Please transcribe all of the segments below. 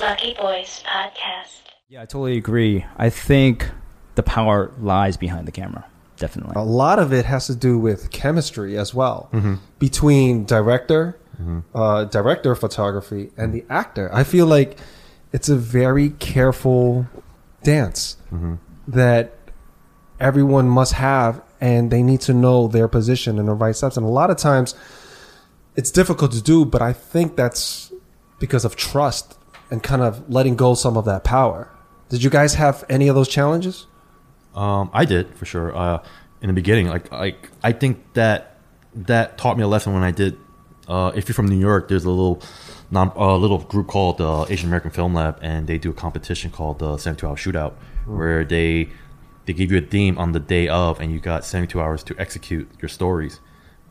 Lucky Boys Podcast. Yeah, I totally agree. I think the power lies behind the camera. Definitely. a lot of it has to do with chemistry as well Mm-hmm. between director, uh, director of photography, and the actor. I feel like it's a very careful dance Mm-hmm. that everyone must have, and they need to know their position and the right steps. And a lot of times, it's difficult to do, but I think that's because of trust and kind of letting go some of that power. Did you guys have any of those challenges? Um, I did for sure. Uh, in the beginning, like like I think that that taught me a lesson when I did. Uh, if you're from New York, there's a little non a little group called the Asian American Film Lab, and they do a competition called the 72 Hour Shootout, where they they give you a theme on the day of, and you got 72 hours to execute your stories.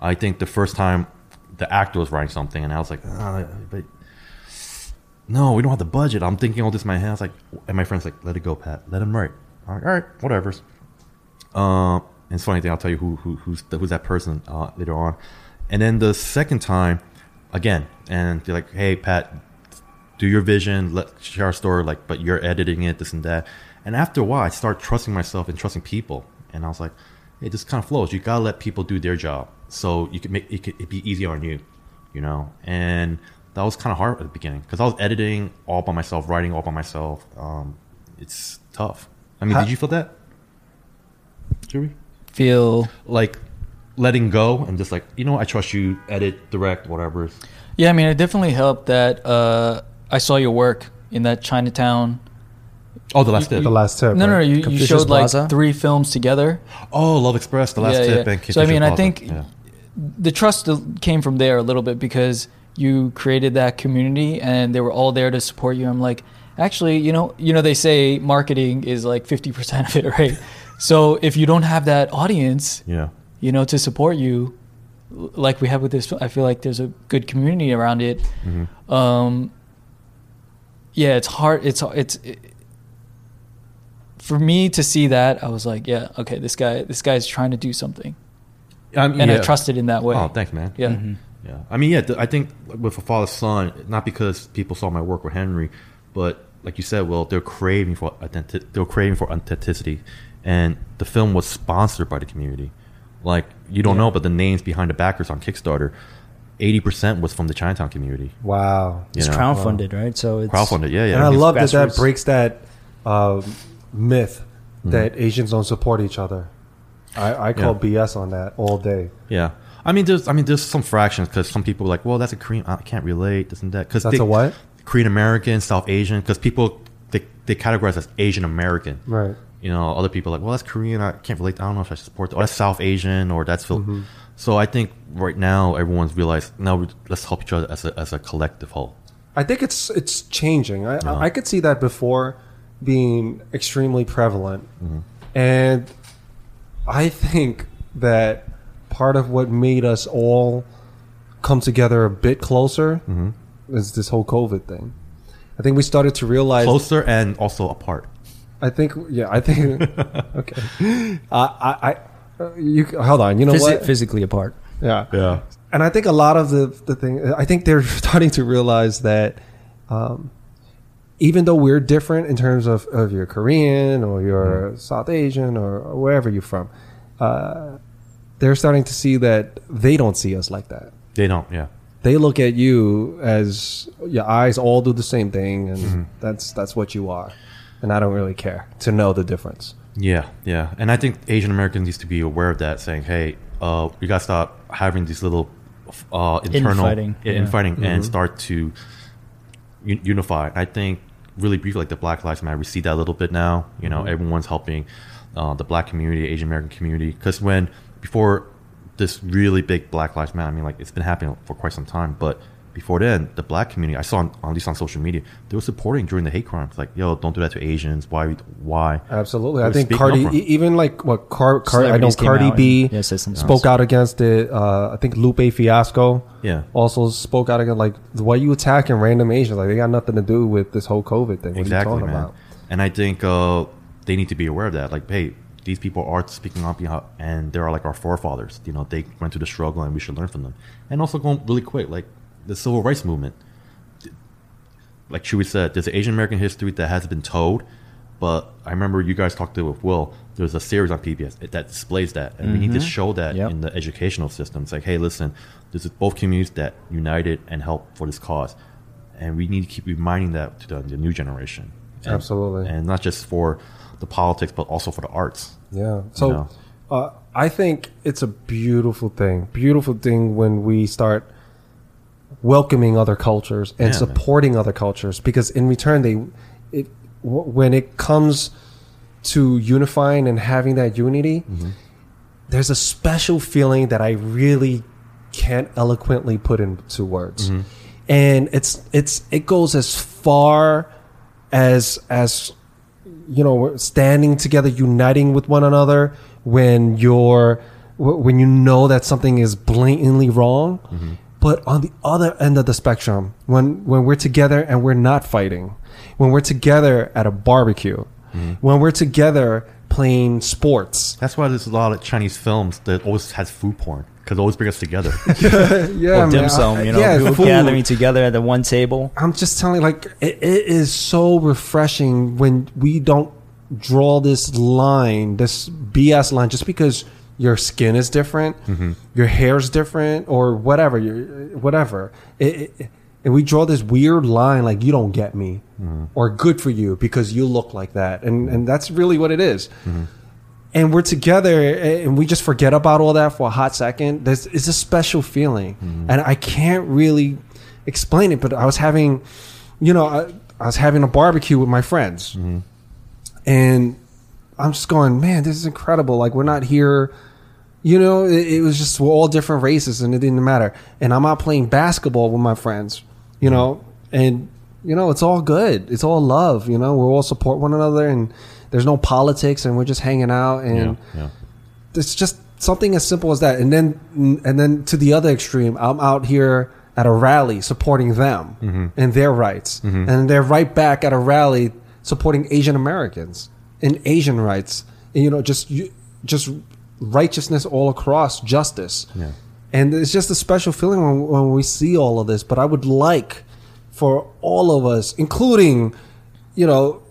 I think the first time the actor was writing something, and I was like, ah, but no, we don't have the budget. I'm thinking all this in my head. I was like, and my friend's like, let it go, Pat. Let him write. I'm like, all right, whatever. Um, and it's funny thing. I'll tell you who, who who's the, who's that person uh, later on. And then the second time, again, and they're like, hey, Pat, do your vision. Let share our story. Like, but you're editing it, this and that. And after a while, I start trusting myself and trusting people. And I was like, hey, just kind of flows. You gotta let people do their job, so you can make it, could, it be easier on you, you know. And that was kind of hard at the beginning because I was editing all by myself, writing all by myself. Um, it's tough. I mean, How- did you feel that? Jerry? Feel Like letting go and just like you know, I trust you. Edit, direct, whatever. Yeah, I mean, it definitely helped that uh, I saw your work in that Chinatown. Oh, the last tip. The last tip. No, no, no. right? You, you Confucius showed like three films together. Oh, Love Express, the last Yeah, tip. yeah. And So, I mean, I Plaza. think- Yeah. The trust came from there a little bit because you created that community and they were all there to support you. I'm like, actually, you know, you know, they say marketing is like 50% of it, right? so if you don't have that audience, yeah. you know, to support you, like we have with this, I feel like there's a good community around it. Mm-hmm. Um, yeah, it's hard. It's it's it, for me to see that. I was like, yeah, okay, this guy, this guy's trying to do something, I mean, and I yeah. trusted in that way. Oh, thanks, man. Yeah. Yeah, I mean, yeah, th- I think with a father son, not because people saw my work with Henry, but like you said, well, they're craving for authentic, they're craving for authenticity, and the film was sponsored by the community. Like you don't know, but the names behind the backers on Kickstarter, eighty percent was from the Chinatown community. Wow. You it's know? crowdfunded, right? So it's Crowdfunded, yeah, yeah. and I love that that breaks that um, myth Mm-hmm. that Asians don't support each other. I, I call BS on that all day. Yeah, I mean, there's, I mean, there's some fractions because some people are like, well, that's a Korean. I can't relate, this and that. Because That's a what? Korean American, South Asian. Because people they they categorize as Asian American. Right. You know, other people are like, well, that's Korean. I can't relate. I don't know if I support. That. Or that's South Asian, or that's Phil. Mm-hmm. So I think right now everyone's realized. Now we- let's help each other as a as a collective whole. I think it's it's changing. I, I I could see that before being extremely prevalent, Mm-hmm. and I think that part of what made us all come together a bit closer Mm-hmm. is this whole COVID thing. I think we started to realize Closer and also apart. I think, yeah, I think. okay, I, I, I, uh, you hold on. You know Physi- what? physically apart. Yeah, Yeah. and I think a lot of the the thing. I think they're starting to realize that, um, even though we're different in terms of of you're Korean or you're South Asian or, or wherever you're from, uh, they're starting to see that they don't see us like that. They don't. Yeah. They look at you as your eyes all do the same thing, and Mm-hmm. that's that's what you are. And I don't really care to know the difference. Yeah, yeah, and I think Asian Americans needs to be aware of that, saying, "Hey, uh, we gotta stop having these little uh, internal Infighting, yeah, yeah. infighting, and start to un- unify." I think really briefly, like the Black Lives Matter, we see that a little bit now. You know, everyone's helping uh, the Black community, Asian American community, because when before this really big Black Lives Matter, I mean, like it's been happening for quite some time, but before then, the black community, I saw on, at least on social media, they were supporting during the hate crimes. Like, yo, don't do that to Asians. Why? Why? Absolutely, I think Cardi, up for e- even like what Car, Car I know Celebrities Cardi B and- yeah, spoke stuff. out against it. Uh, I think Lupe Fiasco, Yeah. also spoke out against like why you attacking random Asians? Like they got nothing to do with this whole COVID thing. What exactly, are you talking man. about? And I think uh, they need to be aware of that. Like, hey, these people are speaking up, behalf, and they are like our forefathers. You know, they went through the struggle, and we should learn from them. And also, going really quick, like the civil rights movement. like Chewy said, there's an Asian American history that hasn't been told. But I remember you guys talked to with Will. There's a series on PBS that displays that, and we need to mm-hmm. show that Yep. in the educational system. It's like, hey, listen, this is both communities that united and helped for this cause, and we need to keep reminding that to the, the new generation. And- Absolutely. and not just for the politics, but also for the arts. Yeah. So know. uh, I think it's a beautiful thing. Beautiful thing when we start welcoming other cultures and Yeah, man. supporting other cultures because in return they it w- when it comes to unifying and having that unity Mm-hmm. there's a special feeling that I really can't eloquently put into words. Mm-hmm. And it's it's it goes as far as as you know standing together uniting with one another when you're when you know that something is blatantly wrong. Mm-hmm. But on the other end of the spectrum when when we're together and we're not fighting when we're together at a barbecue mm-hmm. when we're together playing sports That's why there's a lot of Chinese films that always has food porn because it always bring us together. yeah Or dim man. sum, you know, yeah, people food. gathering together at the one table. I'm just telling, like, it, it is so refreshing when we don't draw this line, this BS line, just because your skin is different, mm-hmm. your hair's different, or whatever, your, whatever. It, it, and we draw this weird line, like you don't get me, mm-hmm. or good for you because you look like that, and mm-hmm. and that's really what it is. Mm-hmm. And we're together, and we just forget about all that for a hot second. There's it's a special feeling, and I can't really explain it. But I was having, you know, I, I was having a barbecue with my friends, and I'm just going, man, this is incredible. Like we're not here. You know, it, it was just we're all different races, and it didn't matter. And I'm out playing basketball with my friends, you know, and you know it's all good. It's all love. You know, we all support one another, and there's no politics, and we're just hanging out, and yeah, yeah. it's just something as simple as that. And then, and then to the other extreme, I'm out here at a rally supporting them mm-hmm. and their rights, mm-hmm. and they're right back at a rally supporting Asian Americans and Asian rights. And, you know, just you, just righteousness all across, justice. Yeah. And it's just a special feeling when, when we see all of this. But I would like for all of us, including, you know,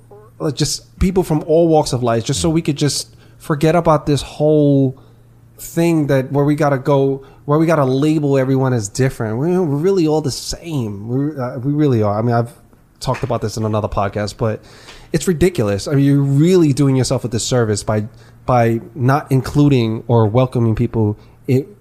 just people from all walks of life, just so we could just forget about this whole thing that where we gotta go, where we gotta label everyone as different. We're, really all the same. We uh, we really are. I mean, I've talked about this in another podcast, but it's ridiculous. I mean, you're really doing yourself a disservice by by not including or welcoming people in,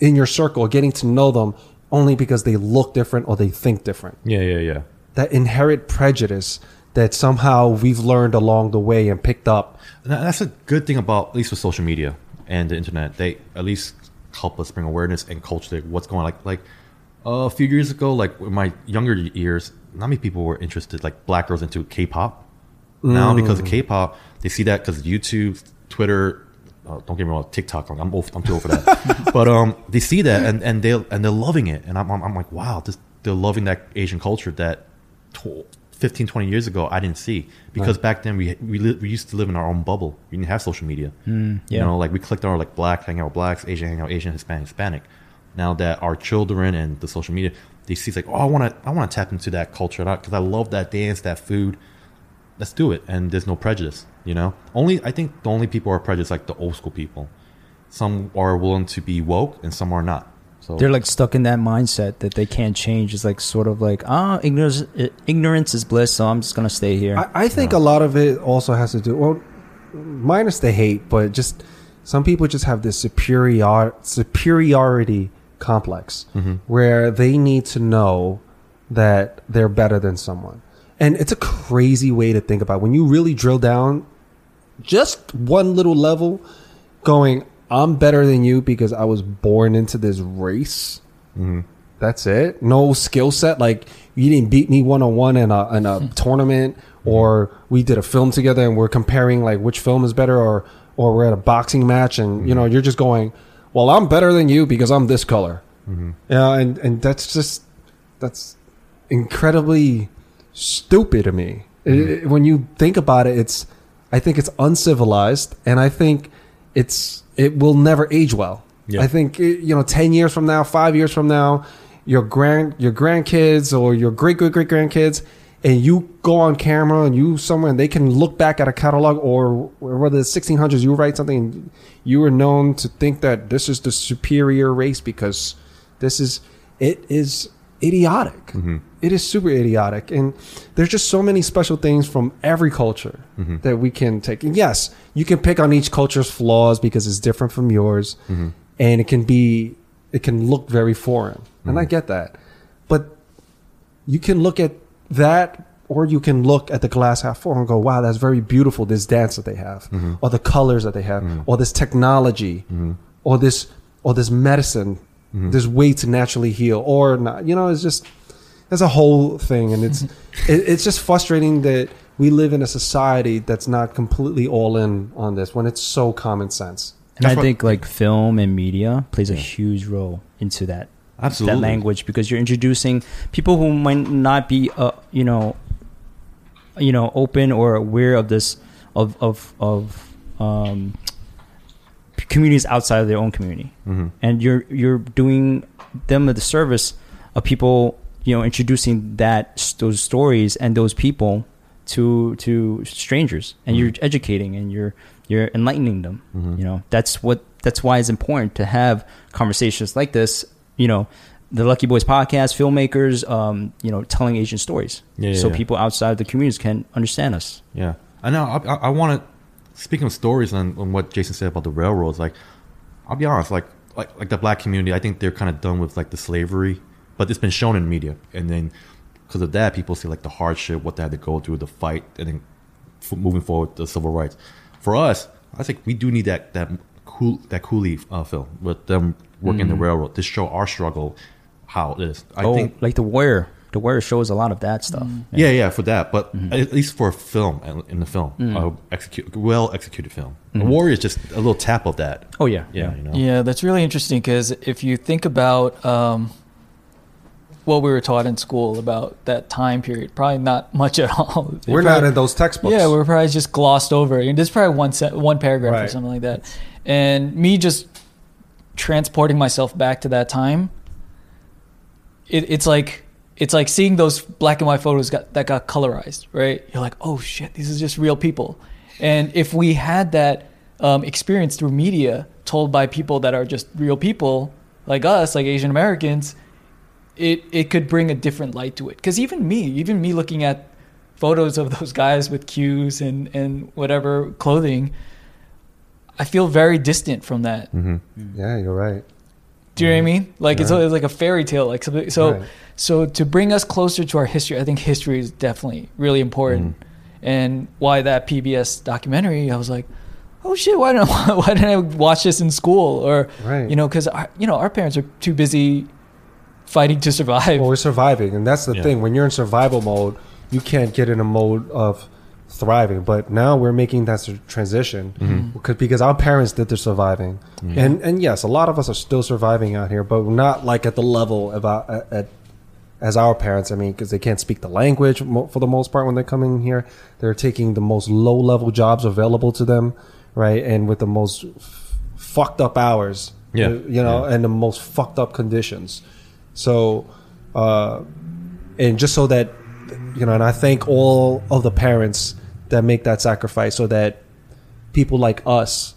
in your circle, getting to know them only because they look different or they think different Yeah, yeah, yeah. that inherent prejudice that somehow we've learned along the way and picked up. And that's a good thing about at least with social media and the internet. They at least help us bring awareness and culture to what's going on. Like like uh, a few years ago, like in my younger years, not many people were interested, like black girls into K-pop. Now because of K-pop, they see that because YouTube, Twitter. Uh, don't get me wrong, TikTok. I'm old, I'm too old for that. but um, they see that and and they and they're loving it, and I'm I'm, I'm like, wow, this, they're loving that Asian culture that. tw- 15 20 years ago i didn't see because back then we we, li- we used to live in our own bubble we didn't have social media you yeah. know like we clicked on our like black hang out with blacks asian hang out asian hispanic hispanic now that our children and the social media they see it's like oh i want to i want to tap into that culture because i love that dance that food let's do it. And there's no prejudice you know? Only i think the only people who are prejudiced like the old school people. Some are willing to be woke and some are not. So They're like stuck in that mindset that they can't change. It's like sort of like, ah, ignorance, ignorance is bliss, so I'm just gonna stay here. I, I think a lot of it also has to do well, minus the hate, but just some people just have this superior superiority complex where they need to know that they're better than someone, and it's a crazy way to think about. When you really drill down, just one little level, going, I'm better than you because I was born into this race. Mm-hmm. That's it. No skill set. Like you didn't beat me one on one in a in a tournament, or we did a film together and we're comparing like which film is better, or or we're at a boxing match and you know mm-hmm. you're just going, well, I'm better than you because I'm this color. Mm-hmm. Yeah, and and that's just that's incredibly stupid to me. Mm-hmm. It- it- when you think about it, it's I think it's uncivilized, and I think it's it will never age well. Yeah. I think you know, ten years from now, five years from now, your grand your grandkids or your great great great grandkids and you go on camera and you somewhere and they can look back at a catalog or whether it's 1600s you write something you were known to think that this is the superior race because this is it is idiotic. Mm-hmm. It is super idiotic and there's just so many special things from every culture mm-hmm. that we can take. And yes you can pick on each culture's flaws because it's different from yours mm-hmm. and it can be it can look very foreign and i get that. But you can look at that or you can look at the glass half full and go wow that's very beautiful this dance that they have or the colors that they have or this technology or this or this medicine this way to naturally heal or not you know it's just there's a whole thing and it's it, it's just frustrating that we live in a society that's not completely all in on this when it's so common sense. And I That's what- think like film and media plays a huge role into that Absolutely. that language because you're introducing people who might not be uh, you know you know open or aware of this of of of um, communities outside of their own community. Mm-hmm. And you're you're doing them the service of people you know introducing that those stories and those people to to strangers. And you're mm-hmm. educating and you're you're enlightening them mm-hmm. you know. That's what that's why it's important to have conversations like this you know the lucky boys podcast filmmakers um you know telling asian stories. Yeah, yeah, so yeah. people outside of the communities can understand us. Yeah, I know. I, I, I want to. Speaking of stories and, and what Jason said about the railroads, like I'll be honest, like like like the black community, I think they're kind of done with like the slavery, but it's been shown in media, and then because of that, people see like the hardship, what they had to go through, the fight, and then f- moving forward, the civil rights. For us, I think we do need that that cool that coolie uh, film with them working the railroad to show our struggle, how it is. I oh think like the warrior the warrior shows a lot of that stuff yeah, yeah, for that. But Mm-hmm. at least for a film, in the film, Mm. execute well executed film. The Warrior is just a little tap of that. oh yeah Yeah, you know. Yeah, that's really interesting because if you think about um, what we were taught in school about that time period, probably not much at all. It we're not in those textbooks Yeah, we're probably just glossed over. And there's probably one set, one paragraph or something like that. And me just transporting myself back to that time, it, it's like it's like seeing those black and white photos got, that got colorized, right? You're like, oh shit, these are just real people. And if we had that um, experience through media, told by people that are just real people like us, like Asian Americans, it it could bring a different light to it. Because even me, even me looking at photos of those guys with cues and and whatever clothing, I feel very distant from that. yeah you're right Do you know what I mean? Like it's, it's like a fairy tale. Like so, so, Right. So to bring us closer to our history, I think history is definitely really important. Mm-hmm. And why that PBS documentary? I was like, oh shit, why didn't I, why didn't I watch this in school? Or Right. you know, because you know our parents are too busy fighting to survive. well we're surviving and that's the Yeah. thing when you're in survival mode you can't get in a mode of thriving but now we're making that s- transition mm-hmm. because, because our parents did the surviving mm-hmm. and and yes a lot of us are still surviving out here but we're not like at the level of our, at, at as our parents i mean because they can't speak the language for the most part when they're coming here they're taking the most low level jobs available to them right and with the most f- fucked up hours Yeah. you know Yeah. and the most fucked up conditions so uh and just so that you know and i thank all of the parents that make that sacrifice so that people like us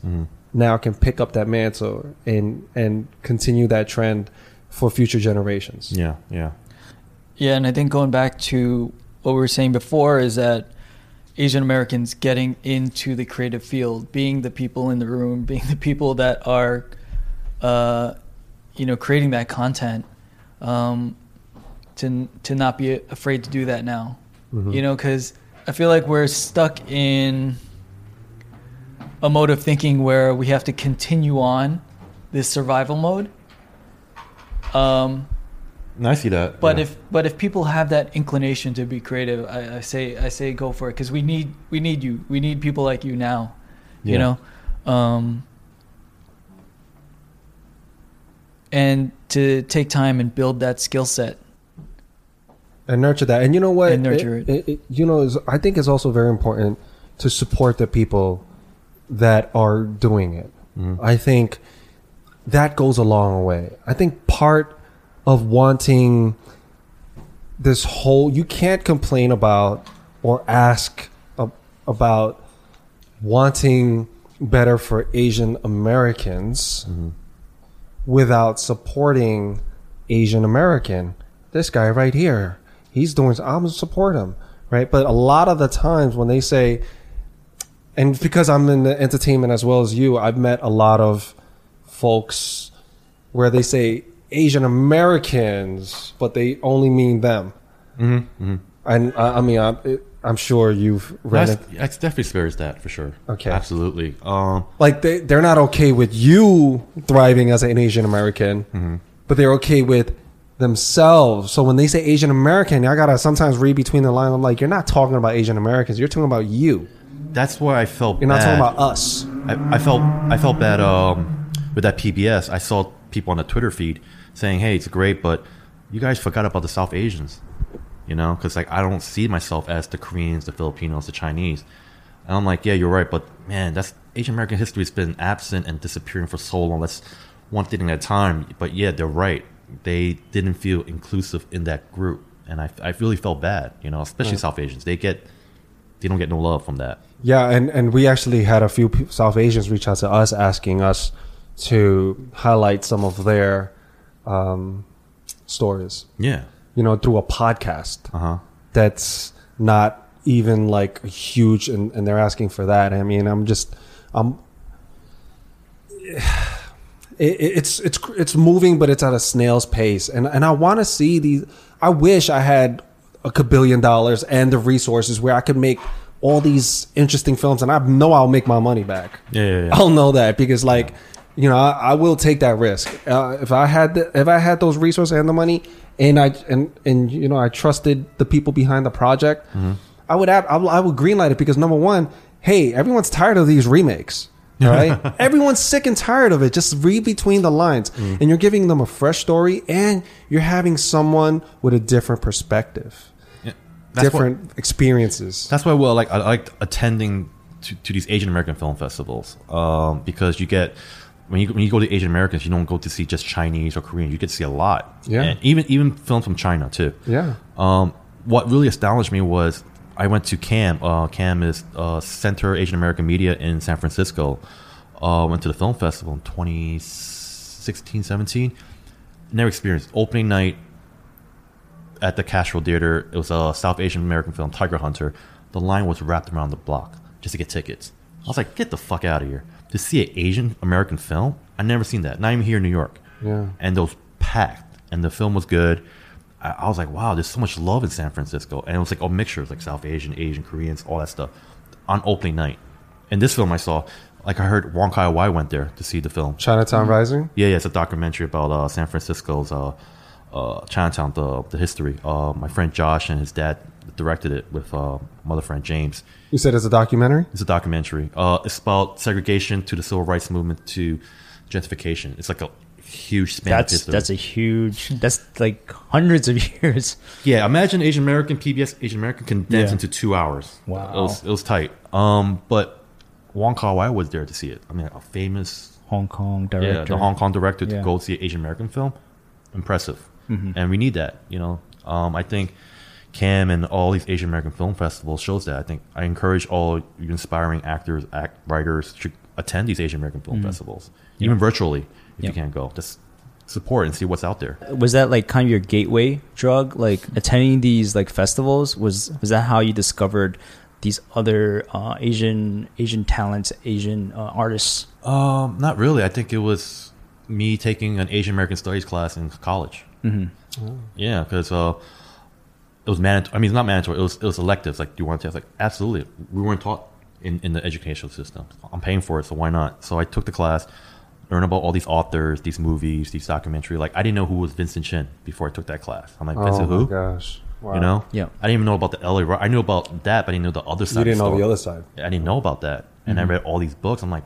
now can pick up that mantle and and continue that trend for future generations Yeah, yeah. Yeah, and I think going back to what we were saying before is that Asian Americans getting into the creative field, being the people in the room, being the people that are, uh, you know, creating that content, um, to to not be afraid to do that now, you know, because I feel like we're stuck in a mode of thinking where we have to continue on this survival mode. Um, No, I see that. but yeah. if but if people have that inclination to be creative, I, I say I say go for it because we need we need you. We need people like you now. You know, um, and to take time and build that skill set. and nurture that and you know what And nurture it. you know is, i think it's also very important to support the people that are doing it i think that goes a long way i think part of wanting this whole you can't complain about or ask about wanting better for Asian Americans mm-hmm. without supporting Asian American. This guy right here, he's doing. I'm gonna support him, right? But a lot of the times when they say, and because I'm in the entertainment as well as you, I've met a lot of folks where they say Asian Americans, but they only mean them. Mm-hmm, And I, I mean, I'm, it, I'm sure you've read That's, it. that's definitely spares that for sure. Okay. absolutely. Um, Like they, they're not okay with you thriving as an Asian American, Mm-hmm. but they're okay with themselves. So when they say Asian American, I gotta sometimes read between the lines. I'm like, you're not talking about Asian Americans. You're talking about you. that's why I felt. You're not bad. talking about us. I, I felt I felt bad um, with that PBS. I saw people on the Twitter feed saying, "Hey, it's great, but you guys forgot about the South Asians." You know, because like I don't see myself as the Koreans, the Filipinos, the Chinese. And I'm like, yeah, you're right, but man, that's Asian American history has been absent and disappearing for so long. That's one thing at a time. But yeah, they're right. They didn't feel inclusive in that group, and I, I really felt bad. You know, especially South Asians. They get they don't get no love from that. Yeah, and, and we actually had a few South Asians reach out to us asking us to highlight some of their um, stories, Yeah. you know, through a podcast Uh huh. that's not even like huge, and, and they're asking for that. I mean, I'm just, I'm. It, it's it's it's moving, but it's at a snail's pace, and and I want to see these. I wish I had a kabillion dollars and the resources where I could make all these interesting films, and I know I'll make my money back. Yeah, yeah, yeah. I'll know that because like you know I, I will take that risk. Uh, if I had the, if I had those resources and the money and I and and you know I trusted the people behind the project I would add, I would, I would greenlight it because number one hey everyone's tired of these remakes right? everyone's sick and tired of it. Just read between the lines. And you're giving them a fresh story and you're having someone with a different perspective. Yeah. That's what- different experiences. That's why, well, like I like attending to, to these Asian American film festivals um, because you get when you when you go to Asian Americans, you don't go to see just Chinese or Korean. You get to see a lot, Yeah. and even even films from China too. yeah Um, what really astonished me was I went to CAM. Uh, CAM is uh, Center Asian American Media in San Francisco. Uh, went to the film festival in 2016, 17. Never experienced opening night at the Castro Theater. It was a South Asian American film, Tiger Hunter. The line was wrapped around the block just to get tickets. I was like, get the fuck out of here. To see an Asian American film? I never seen that. Not even here in New York. Yeah. And those packed. And the film was good. I, I was like, wow, there's so much love in San Francisco. And it was like all mixtures, like South Asian, Asian, Koreans, all that stuff on opening night. And this film I saw, like I heard Wong Kar Wai went there to see the film. Chinatown Rising Yeah, yeah, it's a documentary about uh, San Francisco's uh, uh, Chinatown, the the history. Uh, my friend Josh and his dad directed it with uh, my other friend James. you said it's a documentary It's a documentary. Uh, it's about segregation to the civil rights movement to gentrification. It's like a huge span of That's history. that's a huge. That's like hundreds of years. yeah. Imagine Asian American PBS Asian American condensed Yeah. into two hours. Wow. it was, it was tight. Um, but Wong Kar Wai was there to see it. I mean, a famous Hong Kong director. Yeah, the Hong Kong director to go see an Asian American film, impressive. Mm-hmm. And we need that. You know, um, I think Cam and all these Asian American film festivals shows that. I think I encourage all inspiring actors, act writers to attend these Asian American film festivals, even virtually if Mm-hmm. You can't go. Just support and see what's out there. was that like kind of your gateway drug like attending these like festivals was was that how you discovered these other uh, asian asian talents asian uh, artists Um, not really. I think it was me taking an Asian American Studies class in college. Mm-hmm. Yeah, because uh, it was mandatory. I mean, it's not mandatory. It was it was electives. Like, do you want to? I was like, absolutely. We weren't taught in, in the educational system. I'm paying for it, so why not? So I took the class, learned about all these authors, these movies, these documentary. Like, I didn't know who was Vincent Chin before I took that class. I'm like, oh Vincent my who? gosh wow. You know? Yeah. I didn't even know about the LA. Ri- I knew about that, but I didn't know the other side. you didn't of know story. the other side I didn't know about that. And I mm-hmm. read all these books. I'm like,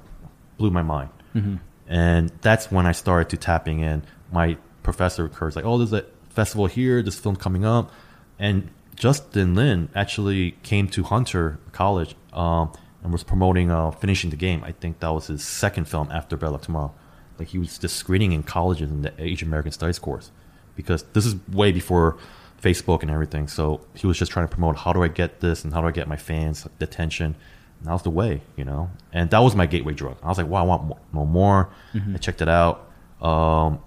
blew my mind. Mm-hmm. And that's when I started to tapping in. My professor occurs like, oh, there's a festival here, this film coming up. And Justin Lin actually came to Hunter College um, and was promoting uh, Finishing the Game. I think that was his second film after Better Luck Tomorrow. Like he was just screening in colleges in the Asian American Studies course. because this is way before Facebook and everything. So he was just trying to promote how do I get this and how do I get my fans attention. And that was the way, you know. And that was my gateway drug. I was like, wow, I want mo- no more. I checked it out. Um,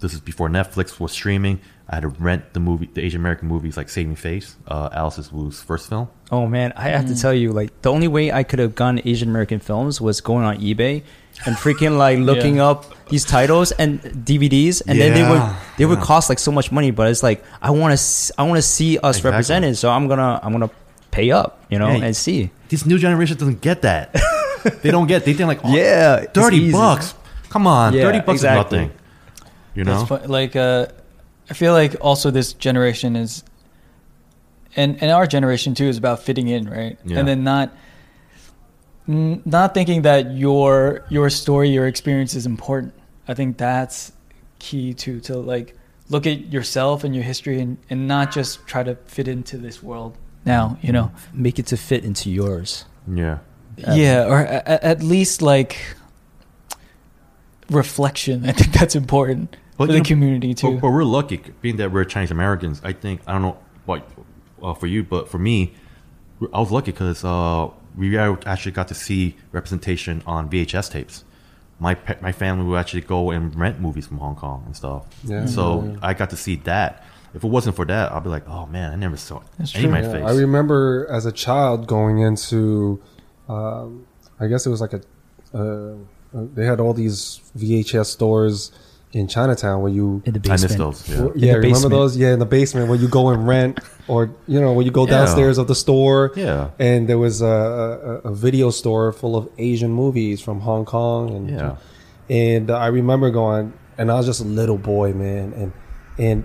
this is before Netflix was streaming. I had to rent the movie, the Asian American movies like Saving Face, uh, Alice's Wu's first film. Oh man, I have Mm. to tell you, like the only way I could have gone Asian American films was going on eBay and freaking like looking Yeah. up these titles and DVDs, and then they would Yeah, they would yeah. cost like so much money. But it's like I want to I want to see us Exactly. represented, so I'm gonna I'm gonna pay up, you know, Yeah. and see. This new generation doesn't get that. they don't get. They think like, oh, Yeah, thirty bucks. Come on, Yeah, thirty bucks exactly. is nothing. You know, That's fu- like uh, I feel like also this generation is, and and our generation too is about fitting in, right? Yeah. And then not, n- not thinking that your your story, your experience is important. I think that's key to to like look at yourself and your history and and not just try to fit into this world now. You know. Make it to fit into yours. yeah, Yeah, or a- at least like reflection. I think that's important But for the know, community too. But, but we're lucky, being that we're Chinese Americans. I think I don't know what uh, for you, but for me, I was lucky because uh, we actually got to see representation on VHS tapes. My pe- my family would actually go and rent movies from Hong Kong and stuff. Yeah. So Yeah. I got to see that. If it wasn't for that, I'd be like, oh man, I never saw That's any of true. my Yeah, face. I remember as a child going into, um, I guess it was like a, uh, they had all these VHS stores in Chinatown where you, In the I basement. missed those. Yeah. yeah, remember basement. those? Yeah, in the basement where you go and rent, or you know, when you go Yeah. downstairs of the store. Yeah. and there was a, a, a video store full of Asian movies from Hong Kong, and Yeah. and uh, I remember going, and I was just a little boy, man, and and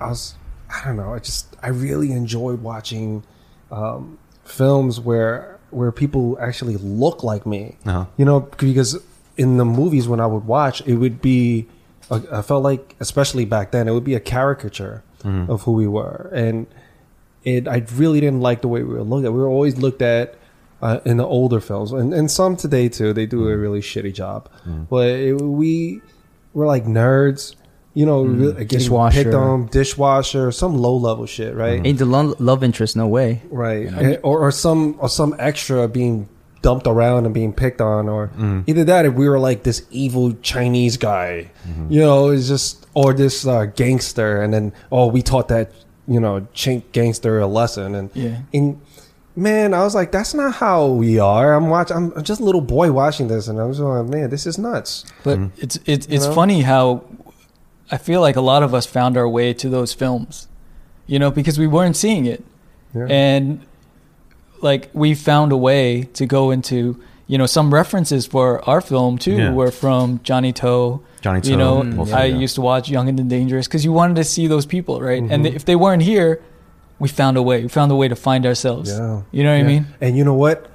I was, I don't know, I just I really enjoyed watching um, films where where people actually look like me, Uh-huh. you know, because in the movies when I would watch, it would be, I felt like, especially back then, it would be a caricature mm-hmm. of who we were, and it I really didn't like the way we were looked at. We were always looked at uh, in the older films, and, and some today too. They do a mm-hmm. really shitty job, mm-hmm. but it, we were like nerds, you know, really getting Dishwasher. picked on, dishwasher, some low level shit, right? Ain't the lo- love interest? No way. Right, And- or or some or some extra being dumped around and being picked on, or mm-hmm. either that, if we were like this evil Chinese guy, mm-hmm. you know, it's just or this uh, gangster, and then oh, we taught that you know chink gangster a lesson, and Yeah. and man, I was like, that's not how we are. I'm watching, I'm I'm just a little boy watching this, and I was like, man, this is nuts. But mm-hmm. it's it's it's know? funny how I feel like a lot of us found our way to those films, you know, because we weren't seeing it, Yeah. and like we found a way to go into you know some references for our film too Yeah. were from Johnnie To. Johnny You To, know, mostly, I used to watch Young and the Dangerous because you wanted to see those people, right? And Mm-hmm. if they weren't here, we found a way. We found a way to find ourselves. Yeah. You know what I mean? And you know what?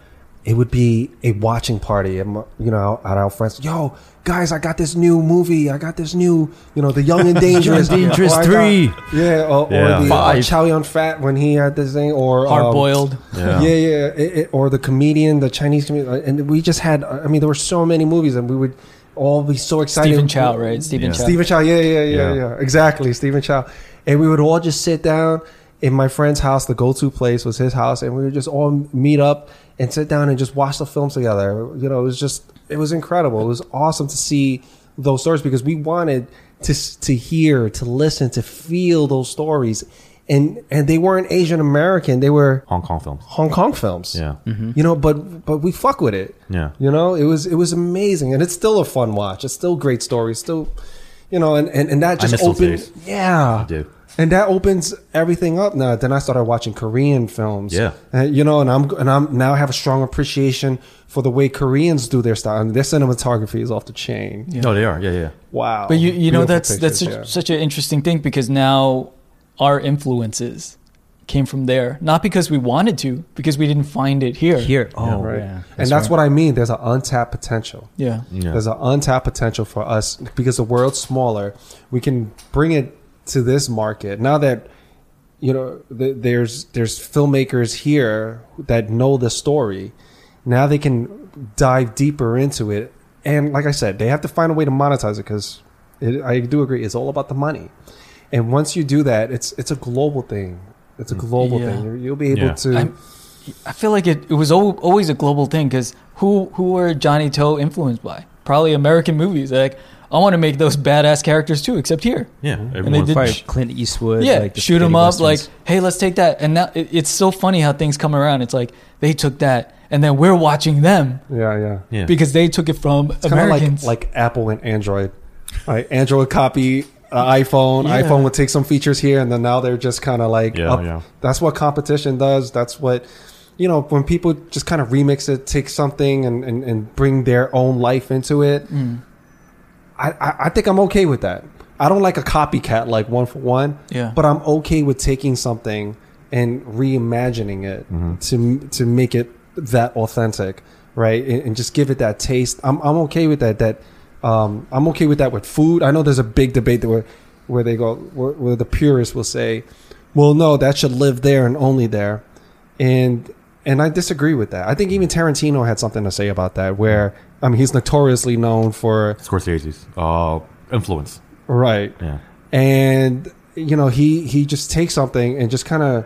It would be a watching party, and you know, at our friends. Yo, guys, I got this new movie. I got this new, you know, the Young and Dangerous, Dangerous Or I got- three. yeah, or, Yeah. or the uh, Chow Yun Fat when he had this thing, or Hard um, boiled. Yeah. yeah, yeah, it, it- or the comedian, the Chinese comedian, and we just had. I mean, there were so many movies, and we would all be so excited. Stephen Chow, right? Stephen Yeah. Chow. Stephen Chow, yeah, yeah, yeah, Yeah. yeah, exactly, Stephen Chow. And we would all just sit down in my friend's house. The go-to place was his house, and we would just all meet up and sit down and just watch the films together. You know, it was just, it was incredible. It was awesome to see those stories because we wanted to to hear, to listen, to feel those stories, and and they weren't Asian American; they were Hong Kong films. Hong Kong films. Yeah. Mm-hmm. You know, but but we fuck with it. Yeah. You know, it was it was amazing, and it's still a fun watch. It's still great stories. Still, you know, and and, and that I just miss those opened. days. Yeah, I do. And that opens everything up. Now, then I started watching Korean films. Yeah. and, you know, and I'm and I'm now have a strong appreciation for the way Koreans do their style. And their cinematography is off the chain. yeah. No, they are. Yeah, yeah. Wow. But you, you know Beautiful that's that's pictures, such, yeah. such an interesting thing because now our influences came from there, not because we wanted to, because we didn't find it here. Here, oh, right. yeah, and that's what I mean. There's an untapped potential. Yeah. Yeah. There's an untapped potential for us because the world's smaller. We can bring it to this market now that you know th- there's there's filmmakers here that know the story. Now they can dive deeper into it, and like I said, they have to find a way to monetize it because I do agree it's all about the money. and once you do that, it's it's a global thing. It's a mm, global Yeah. thing. You're, you'll be able Yeah. to. I'm- I feel like it, it was always a global thing because who who were Johnnie To influenced by? Probably American movies. Like I want to make those badass characters too, except here. Yeah, and they everyone's did- Right, Clint Eastwood. yeah, like shoot them spaghetti up. Like, hey, let's take that. And now it, it's so funny how things come around. It's like they took that, and then we're watching them yeah, yeah. yeah. because they took it from It's kind of like Americans. like Apple and Android. Right, Android would copy uh, iPhone. Yeah. iPhone would take some features here, and then now they're just kind of like, Yeah, up- yeah. That's what competition does. That's what you know when people just kind of remix it, take something and, and, and bring their own life into it. Mm. I, I I think I'm okay with that. I don't like a copycat like one for one. Yeah. But I'm okay with taking something and reimagining it to to make it that authentic, right? And, and just give it that taste. I'm I'm okay with that. That um, I'm okay with that with food. I know there's a big debate that where where they go where, where the purists will say, "Well, no, that should live there and only there," and and I disagree with that. I think even Tarantino had something to say about that. Where I mean, he's notoriously known for Scorsese's uh, influence. right Yeah, and you know he he just takes something and just kind of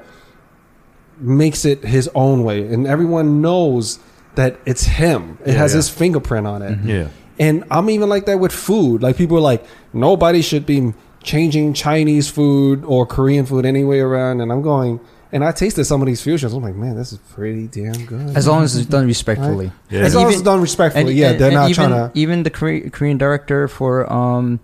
makes it his own way and everyone knows that it's him it Yeah, has yeah. his fingerprint on it yeah. and i'm even like that with food like people are like nobody should be changing chinese food or korean food anyway around and i'm going and i tasted some of these fusions i'm like man this is pretty damn good as long as it's done respectfully. Yeah. as And long as it's done respectfully yeah they're not even, trying to even the Kore- Korean director for um,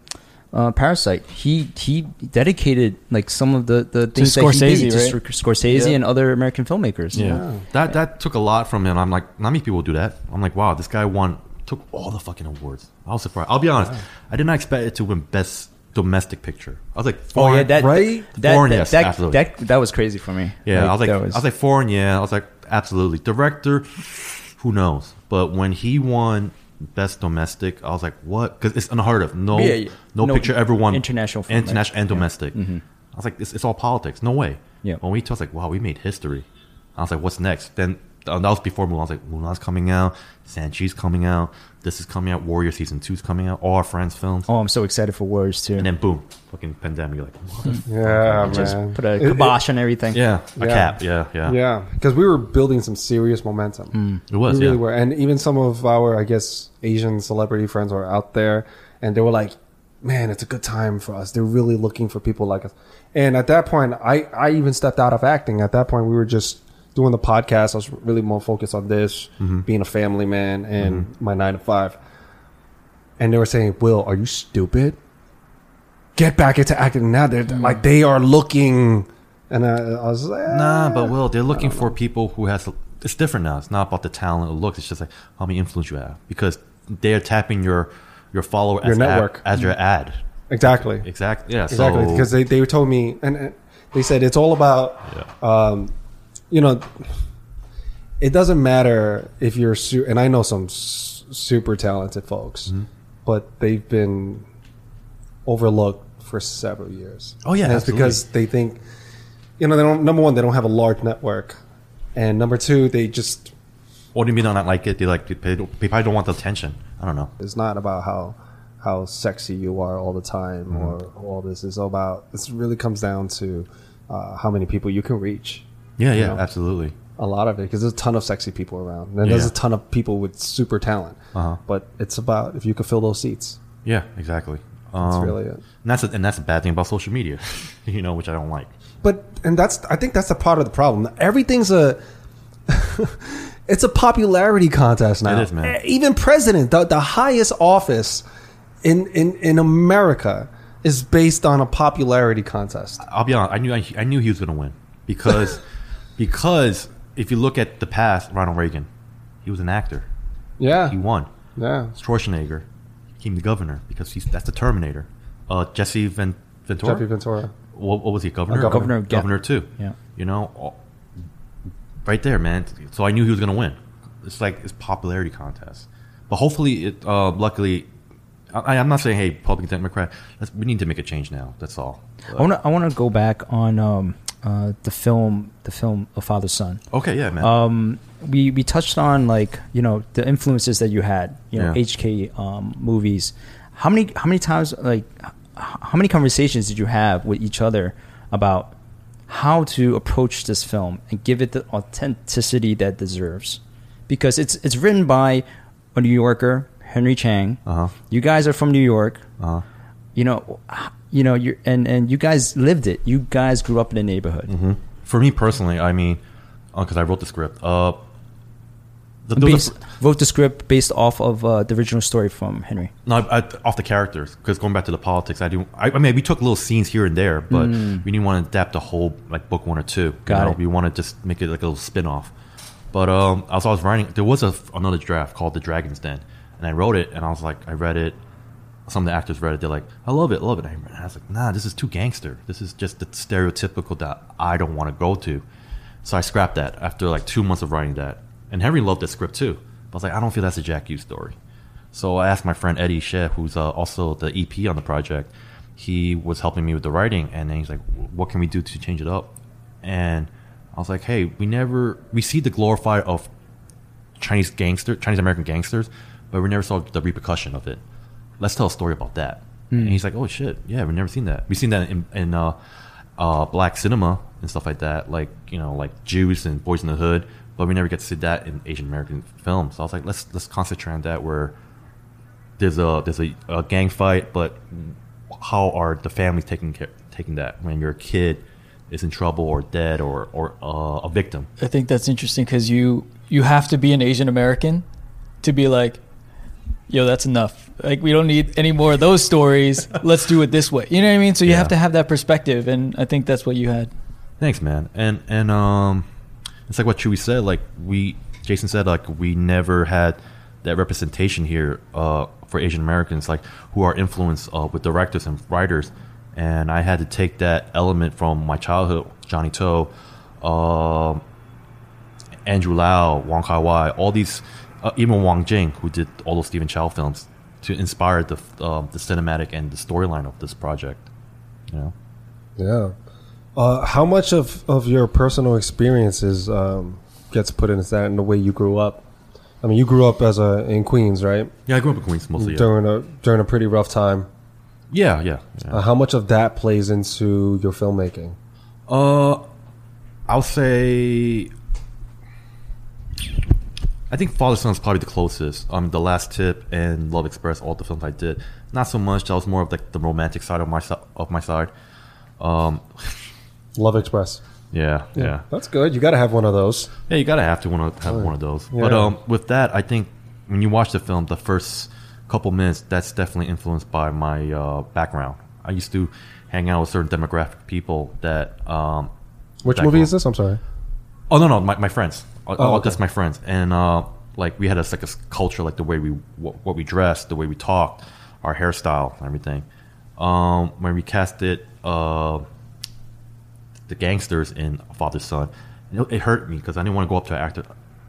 uh, Parasite, he he dedicated like some of the the things Scorsese, that he did right? to Sc- Scorsese Yeah. and other American filmmakers. Yeah. Yeah. That that took a lot from him. I'm like, not many people do that. I'm like, wow, this guy won took all the fucking awards. I was surprised. I'll be honest. I did not expect it to win best domestic picture. I was like, Oh foreign, yeah, that right? That, Foreign, that, yes, that, absolutely. that, that was crazy for me. Yeah, I was like, that I was like foreign. Yeah, I was like, absolutely. Director, who knows? But when he won best domestic, I was like, what? Because it's unheard of. No, Yeah, yeah. no, No picture ever won international film, international and Yeah. domestic. Mhm. I was like, it's, it's all politics. No way. Yeah. When we I was like, wow, we made history. I was like, what's next? Then Uh, that was before Mulan. I was like, Mulan's coming out, Shang-Chi's coming out, this is coming out, Warrior season two's coming out, all our friends' films, oh, I'm so excited for Warriors too. and then boom, fucking pandemic. You're like, what the f- yeah just man put a It- it- kibosh on everything. yeah, a Yeah. cap, yeah, yeah, yeah because we were building some serious momentum hmm. It was, we really yeah. were. And even some of our, I guess, Asian celebrity friends were out there and they were like, man, it's a good time for us. They're really looking for people like us. And at that point, I, I even stepped out of acting. At that point, we were just doing the podcast. I was really more focused on this, being a family man and my nine to five. And they were saying, Will, are you stupid? Get back into acting now. They're like, they are looking. And I, I was like, Nah, "Ah." but Will, they're looking for people who has. It's different now. It's not about the talent or looks. It's just like how many influence you have because they are tapping your your follower Your as ad- network. as your ad. Exactly. Exactly. Yeah. Exactly, So, because they, they told me, and and they said it's all about, Yeah. um, you know, it doesn't matter if you're, su- and I know some s- super talented folks, Mm-hmm. but they've been overlooked for several years. Oh, yeah, absolutely. because they think, you know, they don't. Number one, they don't have a large network, and number two, they just What do you mean they not like it? They like they, don't- probably don't want the attention. I don't know. it's not about how how sexy you are all the time Mm-hmm. or all this. It's all about. This really comes down to uh, how many people you can reach. Yeah. Yeah. know? Absolutely. A lot of it because there's a ton of sexy people around, and there's Yeah. a ton of people with super talent. Uh-huh. But it's about if you can fill those seats. Yeah. Exactly. That's Um, really it. And that's a, and that's a bad thing about social media, you know, which I don't like. But and that's I think that's a part of the problem. Everything's a it's a popularity contest now. It is, man. Even president, the, the highest office in, in in America is based on a popularity contest. I'll be honest. I knew I, I knew he was going to win because because if you look at the past, Ronald Reagan, he was an actor. Yeah. He won. Yeah. Schwarzenegger became the governor because he's that's the Terminator. Uh, Jesse Ven- Ventura. Jeffrey Ventura. what, what was he? Governor. A governor. Governor, yeah. Governor too. Yeah. You know, all- right there, man. So I knew he was going to win. It's like it's popularity contest, but hopefully, it. Uh, luckily, I, I'm not saying hey, Republican Democrat. Let's, we need to make a change now. That's all. I want to I want to go back on um, uh, the film the film A Father Son. Okay, yeah, man. Um, we we touched on like you know the influences that you had. You know Yeah. HK um, movies. How many how many times like how many conversations did you have with each other about how to approach this film and give it the authenticity that it deserves? Because it's it's written by a New Yorker, Henry Chang. Uh huh. You guys are from New York. Uh huh. You know, you know, you and and you guys lived it. You guys grew up in the neighborhood. hmm For me personally, I mean, because I wrote the script. Uh, the, there was a- Based, wrote the script based off of uh, the original story from Henry. No, I, I, off the characters. Because going back to the politics, I do. I, I mean, we took little scenes here and there, but we didn't want to adapt the whole like book one or two. Mm. Got you know? it. We want to just make it like a little spin off. But um, as I was writing, there was a, another draft called The Dragon's Den, and I wrote it, and I was like, I read it. Some of the actors read it. They're like, I love it, love it. And I was like, Nah, this is too gangster. This is just the stereotypical that I don't want to go to. So I scrapped that after like two months of writing that. And Henry loved the script too. But I was like, I don't feel that's a Jack Yu's story. So I asked my friend Eddie Sheh, who's uh, also the EP on the project. He was helping me with the writing, and then he's like, "What can we do to change it up?" And I was like, "Hey, we never we see the glorified of Chinese gangster, Chinese American gangsters, but we never saw the repercussion of it. Let's tell a story about that." And he's like, "Oh shit, yeah, we've never seen that. We've seen that in, in uh, uh, black cinema and stuff like that, like you know, like Juice and Boys in the Hood, but we never get to see that in Asian American films. So I was like, let's let's concentrate on that where there's a there's a, a gang fight, but how are the families taking care, taking that when your kid is in trouble or dead or or uh, a victim? I think that's interesting because you you have to be an Asian American to be like, yo, that's enough. Like we don't need any more of those stories. Let's do it this way. You know what I mean? So you Yeah. have to have that perspective, and I think that's what you had. Thanks, man. And and um, it's like what Chewy said. Like we, Jason said, like we never had that representation here uh, for Asian Americans, like who are influenced uh, with directors and writers. And I had to take that element from my childhood, Johnnie To, um, Andrew Lau, Wong Kar Wai, all these, uh, even Wong Jing, who did all those Stephen Chow films, to inspire the um, the cinematic and the storyline of this project. You know. Yeah. Uh, how much of, of your personal experiences um, gets put into that in the way you grew up? I mean, you grew up as a in Queens, right? Yeah, I grew up in Queens mostly. Yeah, During a during a pretty rough time. yeah, yeah. yeah. Uh, how much of that plays into your filmmaking? Uh, I'll say. I think Father Son is probably the closest. Um, the Last Tip and Love Express, all the films I did. Not so much. That was more of like the romantic side of my of my side. Um, Love Express. yeah, yeah, That's good. You got to have one of those. yeah. You gotta have to want to have one of those. But um, with that, I think when you watch the film, the first couple minutes, that's definitely influenced by my uh, background. I used to hang out with certain demographic people that um, Which movie is this? I'm sorry. Oh no, no, my, my friends. Oh, Oh, okay. just my friends, and uh, like we had a like a culture, like the way we what, what we dressed, the way we talked, our hairstyle, and everything. Um, when we casted uh, the gangsters in Father Son, you it hurt me because I didn't want to go up to an actor.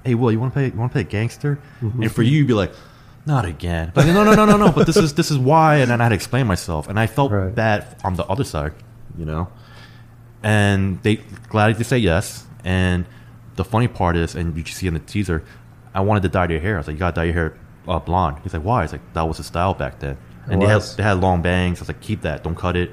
Hey, Will, you want to play? You want to play a gangster? And for you, you'd be like, not again. But no, no, no, no, no. But this is this is why, and then I had to explain myself, and I felt Right. bad on the other side, you know and they gladly to say yes. And the funny part is, and you see in the teaser, I wanted to dye your hair. I was like, you gotta dye your hair uh, blonde. He's like, why? It's like that was the style back then. And they had they had long bangs. I was like, keep that, don't cut it,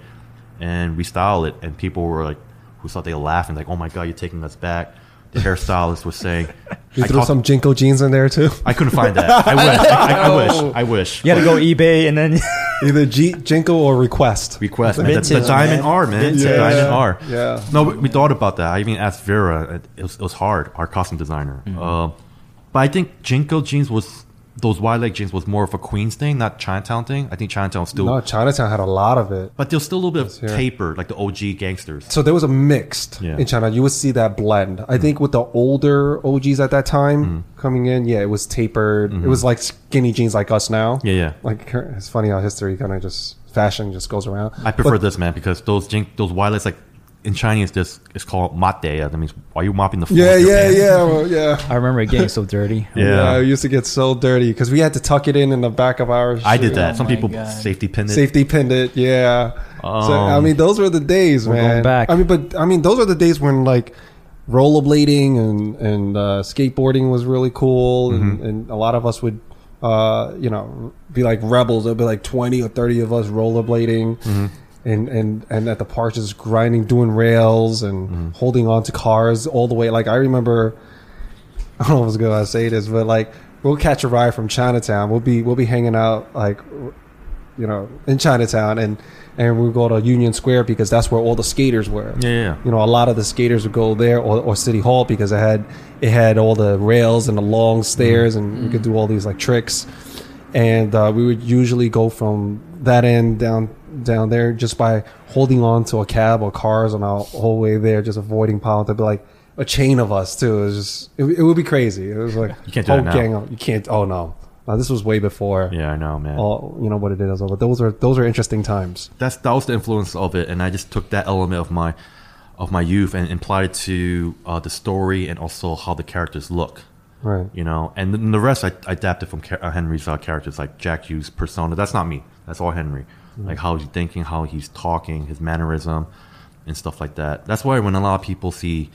and restyle it. And people were like, who thought they were laughing, like, oh my god, you're taking us back. The hairstylist was saying, You I, threw talked- some JNCO jeans in there too. I couldn't find that. I wish. I, I wish. I wish. You had to go eBay and then Either G- JNCO or Request. request. man. The, the diamond man. R, man. The diamond R. Yeah. No, we, we thought about that. I even asked Vera. It, it was, it was hard. Our costume designer. Mm-hmm. Uh, but I think JNCO jeans was those wide leg jeans was more of a Queens thing, not Chinatown thing. I think Chinatown still, No, Chinatown had a lot of it. but there's still a little bit of taper, like the OG gangsters. So there was a mixed Yeah. in China. You would see that blend. Mm-hmm. I think with the older OGs at that time coming in, yeah, it was tapered. It was like skinny jeans like us now. Mm-hmm. Yeah, yeah. Like it's funny how history kind of just fashion just goes around. I prefer this man because those jink, those wide legs, like in Chinese, this is called mate. That means are you mopping the floor? Yeah, yeah, pants? yeah, well, yeah. I remember it getting so dirty. Yeah. it used to get so dirty because we had to tuck it in in the back of our. I did that. Oh Some people God. safety pinned it. Safety pinned it, yeah. so I Um, mean, those were the days, We're man. going back. I mean, but I mean, those were the days when like rollerblading and and uh, skateboarding was really cool, and, Mm-hmm. and a lot of us would uh, you know, be like rebels. There'll be like twenty or thirty of us rollerblading, Mm-hmm. And and and at the park just grinding, doing rails and Mm-hmm. holding on to cars all the way. Like I remember, I don't know if it's good I say this, but like we'll catch a ride from Chinatown. We'll be we'll be hanging out like you know in Chinatown and and we'll go to Union Square because that's where all the skaters were Yeah, yeah, you know, a lot of the skaters would go there or, or City Hall because it had it had all the rails and the long stairs, and we could do all these like tricks. And uh, we would usually go from that end down down there just by holding on to a cab or cars on our whole way there, just avoiding piling. There'd be like a chain of us too. It was just it, it would be crazy. It was like You can't do whole that now. gang of- you can't. Oh no, no, this was way before. Yeah, I know, man. All you know what it is, but those are those are interesting times. that's that was the influence of it, and I just took that element of my of my youth and applied it to uh, the story and also how the characters look. Right. You know, and then the rest I, I adapted from Ca- uh, Henry's uh, characters, like Jack Yu's persona. That's not me. That's all Henry. Like how he's thinking, how he's talking, his mannerism, and stuff like that. That's why when a lot of people see,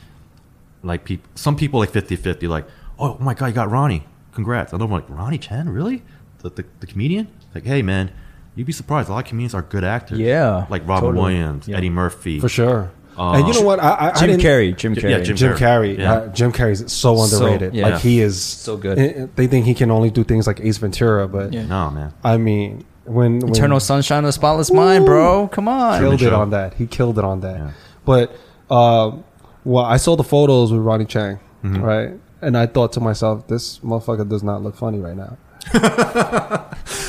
like people, some people like 50-50, like, oh my god, you got Ronnie, congrats. And I'm like, Ronnie Chieng, really? The, the, the comedian? Like, hey man, you'd be surprised. A lot of comedians are good actors. Yeah, like Robin totally. Williams, Yeah. Eddie Murphy, For sure. Uh, and you know what? I, I, I Jim didn't- Carrey. Jim Yeah, Carrey. Jim Jim Carrey. Yeah. Uh, Jim Carrey's so underrated. yeah. Like he is So good. eh, eh, They think he can only do things like Ace Ventura, but Yeah. No man, I mean, when, when Eternal Sunshine of the Spotless Mind, bro. Come on. killed it on that, he killed it on that. Yeah. But um, well, I saw the photos with Ronnie Chieng, Mm-hmm. right? And I thought to myself, this motherfucker does not look funny right now.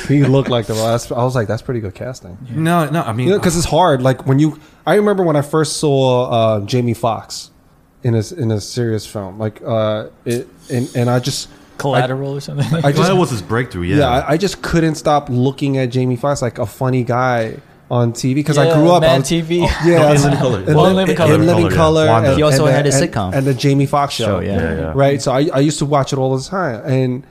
He looked like the last. I was like, that's pretty good casting. no, no. I mean, You know, because it's hard. Like when you, I remember when I first saw uh, Jamie Foxx in a in a serious film. Like uh, it, and and I just, Collateral or something. I just, that was his breakthrough. Yeah, yeah, I, I just couldn't stop looking at Jamie Foxx like a funny guy on TV because I grew up. on Mad was- TV. Yeah, I in was- Living Color. and Well, in Living and Color. Living Color, yeah. Color. And- He also and had the- a and- sitcom. and the Jamie Foxx show. Show, yeah. Yeah, yeah. Right. So I, I used to watch it all the time, and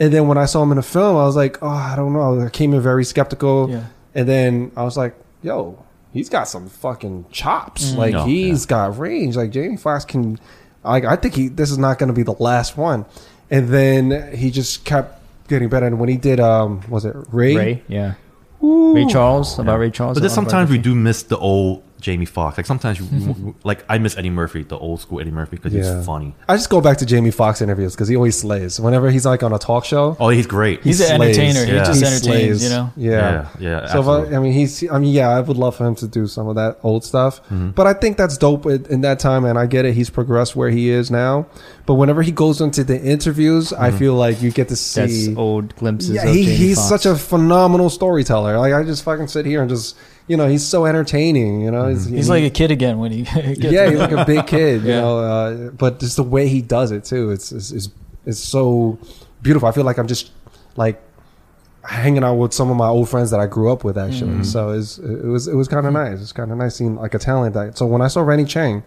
and then when I saw him in a film, I was like, oh, I don't know. I came in very skeptical, Yeah. and then I was like, yo, he's got some fucking chops. Like Oh, he's got range. Like Jamie Foxx can. Like I think he. This is not going to be the last one, and then he just kept getting better. And when he did, um, was it Ray? Ray, yeah. Ray Charles, about Ray Charles. But then sometimes we do miss the old Jamie Foxx. Like sometimes, you, like I miss Eddie Murphy, the old school Eddie Murphy, because Yeah. he's funny. I just go back to Jamie Foxx interviews because he always slays. Whenever he's like on a talk show, Oh, he's great. He's an slays. entertainer. He just He entertains, slays. you know? Yeah, Yeah, yeah, So, I. I mean, he's. I mean, yeah, I would love for him to do some of that old stuff. Mm-hmm. But I think that's dope in, in that time, and I get it. He's progressed where he is now. But whenever he goes into the interviews, I feel like you get to see. That's old glimpses yeah, of he, Jamie he's Foxx. such a phenomenal storyteller. Like I just fucking sit here and just, you know, he's so entertaining. You know, Mm-hmm. He's he- like a kid again when he gets yeah, he's like a big kid, you Yeah. know. Uh, but just the way he does it too, it's it's, it's it's so beautiful. I feel like I'm just like hanging out with some of my old friends that I grew up with actually. Mm-hmm. So it was it was kind of nice. It's kind of nice seeing like a talent that. So when I saw Ronnie Chieng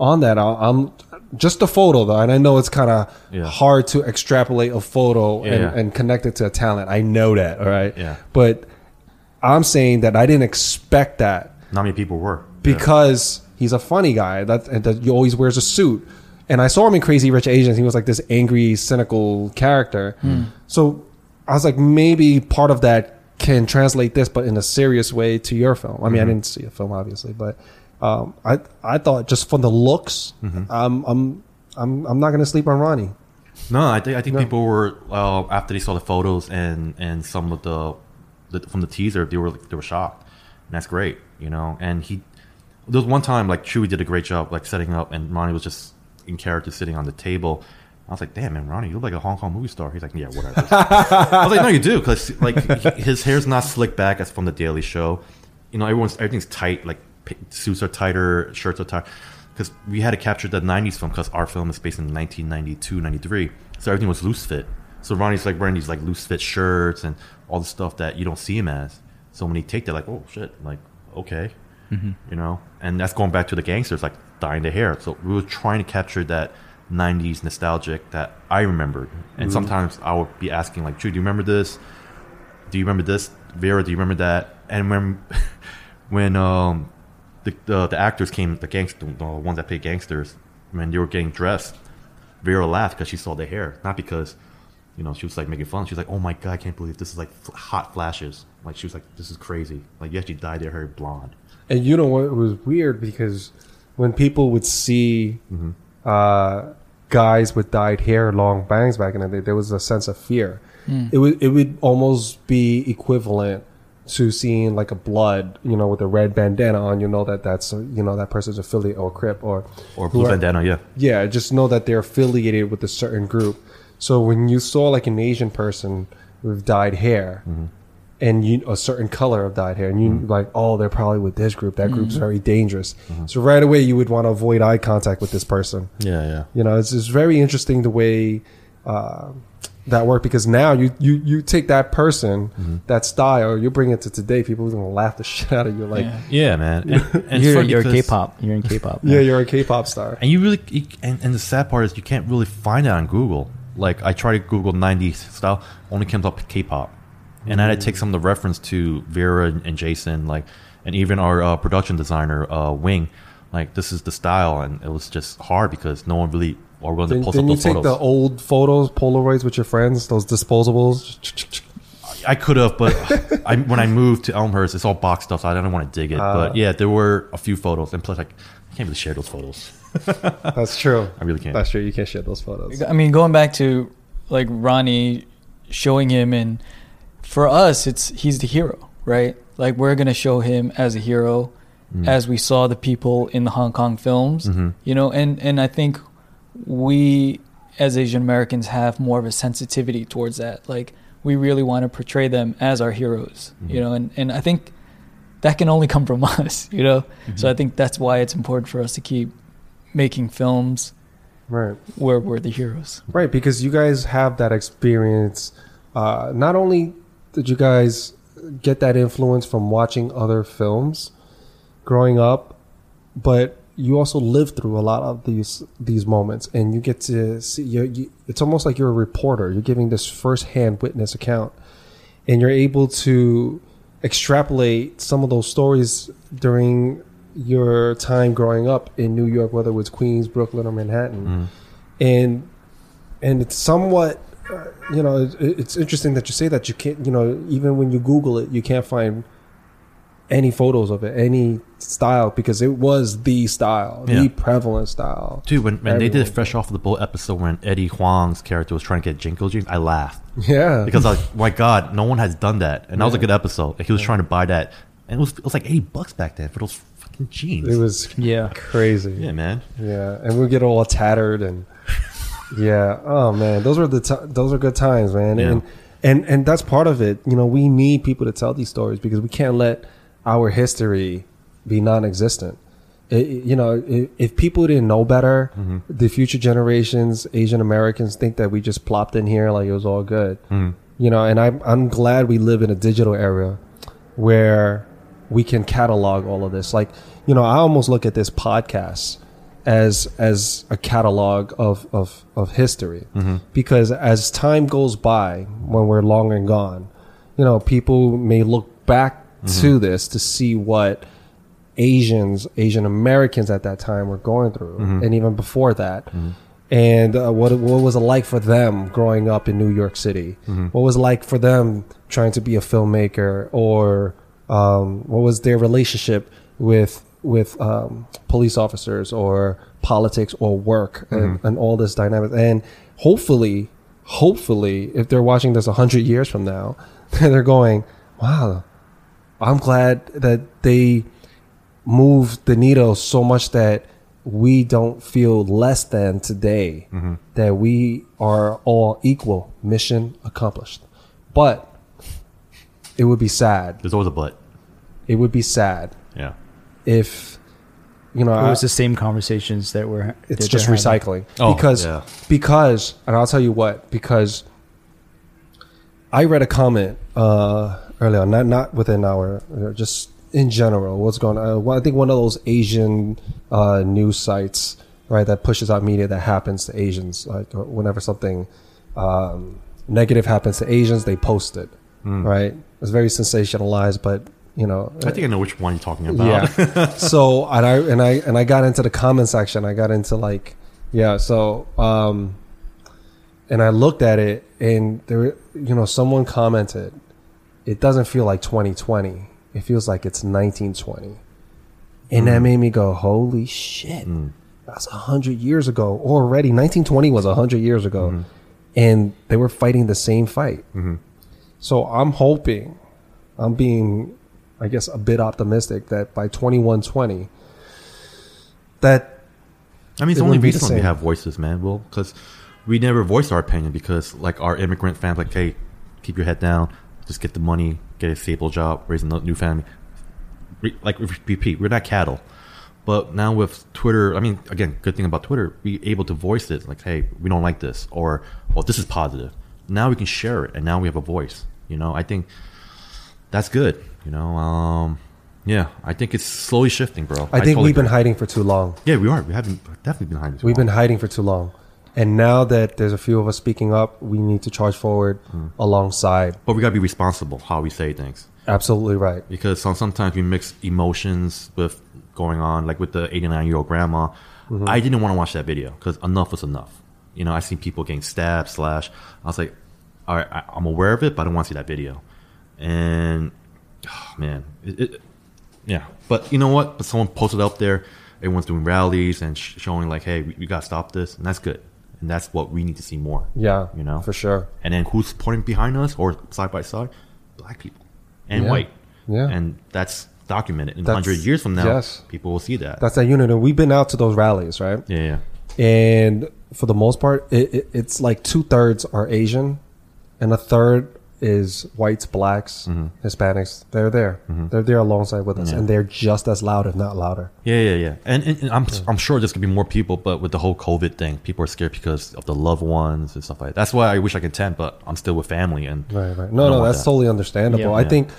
on that, I, I'm just a photo though, and I know it's kind of Yeah. hard to extrapolate a photo Yeah, and, yeah. and connect it to a talent. I know that, all right. Yeah. But I'm saying that I didn't expect that Not many people were because he's a funny guy that that he always wears a suit. And I saw him in Crazy Rich Asians. He was like this angry, cynical character. So I was like, maybe part of that can translate this, but in a serious way to your film. I mean, I didn't see a film, obviously, but um, I I thought just from the looks, I'm I'm I'm I'm not gonna sleep on Ronnie. No, I think I think No. people were uh, after they saw the photos and and some of the, the from the teaser, they were they were shocked, and that's great, you know. And he there was one time like Chewie did a great job like setting up, and Ronnie was just in character sitting on the table. I was like, "Damn, man, Ronnie, you look like a Hong Kong movie star." He's like, "Yeah, whatever." I was like, "No, you do," because like he- his hair's not slicked back as from the Daily Show. You know, everyone's everything's tight. Like suits are tighter, shirts are tight. Because we had to capture the '90s film because our film is based in 1992, 93. So everything was loose fit. So Ronnie's like wearing these like loose fit shirts and all the stuff that you don't see him as. So when he take that, like, oh shit, like okay, you know. And that's going back to the gangsters like dyeing the hair. So we were trying to capture that. 90s nostalgic that I remembered. And sometimes I would be asking, like, Drew, do you remember this? Do you remember this? Vera, do you remember that? And when when um the the, the actors came, the gangster, the ones that played gangsters, when they were getting dressed, Vera laughed because she saw the hair, not because you know, she was like making fun. She was like, "Oh my god, I can't believe this is like f- hot flashes." Like she was like, "This is crazy." Like yeah, she dyed her hair blonde. And you know what it was weird because when people would see Mm-hmm. uh, guys with dyed hair, long bangs back in the day, there was a sense of fear. It would it would almost be equivalent to seeing like a blood, you know, with a red bandana on. You know that that's you know that person's affiliate or crip or Or blue whoever. bandana, yeah. Yeah, just know that they're affiliated with a certain group. So when you saw like an Asian person with dyed hair mm-hmm. and you a certain color of dyed hair and you mm-hmm. like, oh, they're probably with this group. That group's mm-hmm. very dangerous. So right away you would want to avoid eye contact with this person. Yeah, yeah. You know, it's it's very interesting the way uh, that work because now you you you take that person, that style, you bring it to today. People are gonna laugh the shit out of you. Like, Yeah. Yeah, man. And, and you're you're because- K-pop. You're in K-pop. yeah, you're a K-pop star. And you really, you, and, and the sad part is you can't really find it on Google. Like I tried to Google '90s style, only comes up K-pop, and I had to take some of the reference to Vera and, and Jason, like, and even our uh, production designer uh, Wing. Like this is the style, and it was just hard because no one really or willing to Didn't, post didn't up you those take photos. the old photos, Polaroids with your friends, those disposables? I could have, but I, when I moved to Elmhurst, it's all box stuff, so I don't want to dig it. Ah. but yeah, there were a few photos, and plus, like, I can't really share those photos. That's true. I really can't. That's true. You can't share those photos. I mean, going back to like Ronnie showing him, and for us, it's he's the hero, right? Like we're gonna show him as a hero, mm. as we saw the people in the Hong Kong films, Mhm. you know. And and I think we as Asian Americans have more of a sensitivity towards that. Like we really want to portray them as our heroes, mm-hmm. you know. And and I think that can only come from us, you know. So mm-hmm. I think that's why it's important for us to keep making films Right. where we're the heroes. Right, because you guys have that experience. Uh, not only did you guys get that influence from watching other films growing up, but you also lived through a lot of these these moments, and you get to see. You, you, it's almost like you're a reporter. You're giving this firsthand witness account, and you're able to extrapolate some of those stories during your time growing up in New York, whether it was Queens, Brooklyn, or Manhattan and and it's somewhat uh, you know it, it's interesting that you say that you can't you know even when you google it you can't find any photos of it any style because it was the style Yeah. the prevalent style Dude, when, when they did. Fresh Off the Boat episode when Eddie Huang's character was trying to get JNCO jeans, I laughed. yeah Because I was like, my God, no one has done that. And that was a good episode. Like, he was trying to buy that. And it was, it was like 80 bucks back then for those fucking jeans. it was Yeah. crazy yeah, man. Yeah, and we get all tattered and yeah. Oh man, those were the ti those are good times, man. Yeah. And and and that's part of it. You know, we need people to tell these stories because we can't let our history be non-existent. It, it- you know, if, if people didn't know better, Mm-hmm. the future generations, Asian Americans, think that we just plopped in here like it was all good. Mhm. You know, and I'm I'm glad we live in a digital era where we can catalog all of this. Like, you know, I almost look at this podcast as as a catalog of of of history mm-hmm. because as time goes by, when we're long and gone, you know, people may look back mm-hmm. to this to see what Asians, Asian Americans at that time were going through, mm-hmm. and even before that. And uh, what what was it like for them growing up in New York City? What was it like for them trying to be a filmmaker, or um, what was their relationship with with um, police officers, or politics, or work, and, and all this dynamic? And hopefully, hopefully, if they're watching this a hundred years from now, they're going, "Wow, I'm glad that they moved the needle so much that we don't feel less than today. That we are all equal. Mission accomplished. But it would be sad. There's always a but. It would be sad Yeah. if you know. It I- was the same conversations that were. it's that just they're having. recycling Oh, because yeah. because and I'll tell you what because I read a comment uh, earlier on, not not within our uh, just in general what's going on. Uh, I think one of those Asian uh, news sites right that pushes out media that happens to Asians like whenever something um, negative happens to Asians they post it right. It's very sensationalized, but you know I think I know which one you're talking about. yeah. so and I and I and I got into the comment section. I got into like yeah. So um, and I looked at it, and there, you know, someone commented, "It doesn't feel like 2020. It feels like it's 1920," and that mm. made me go, "Holy shit!" Mm. That's a hundred years ago already. 1920 was a hundred years ago, mm-hmm. and they were fighting the same fight. Mm-hmm. So I'm hoping, I'm being, I guess, a bit optimistic that by 2120, that I mean, it's It only wouldn't be the recently we have voices, man. Well, because we never voice our opinion because, like, our immigrant fans, like, hey, keep your head down, just get the money, get a stable job, raise a new family. Like, repeat, we're not cattle. But now with Twitter, I mean, again, good thing about Twitter, we able to voice it, like, hey, we don't like this, or, well, this is positive. Now we can share it, and now we have a voice. You know, I think that's good. You know, um, yeah, I think it's slowly shifting, bro. I think totally we've been agree. hiding for too long. Yeah, we are. We haven't definitely been hiding. too We've long. been hiding for too long. And now that there's a few of us speaking up, we need to charge forward alongside. But we gotta be responsible how we say things Absolutely right. because some, sometimes we mix emotions with going on. Like with the 89 year old grandma, I didn't want to watch that video because enough was enough. You know, I seen people getting stabbed, slash. I was like, all right, I, I'm aware of it, but I don't want to see that video. And oh, man, it, it, yeah. But you know what? But someone posted up there. Everyone's doing rallies and sh- showing like, hey, we, we gotta stop this, and that's good. And that's what we need to see more. Yeah, You know? for sure. And then who's supporting behind us or side by side? Black people and Yeah. white. Yeah. And that's documented. In 100 years from now, yes. people will see that. That's that unit. And we've been out to those rallies, right? yeah, yeah. And for the most part, it, it, it's like two thirds are Asian, and a third is whites, blacks, mm-hmm. Hispanics. They're there. Mm-hmm. They're there alongside with us, Yeah. and they're just as loud, if not louder. Yeah, yeah, yeah. And, and, and I'm, I'm sure there's going to be more people, but with the whole COVID thing, people are scared because of the loved ones and stuff like that. That's why I wish I could attend, but I'm still with family. And Right, right. No, no, that's that. totally understandable. Yeah. I Yeah. think,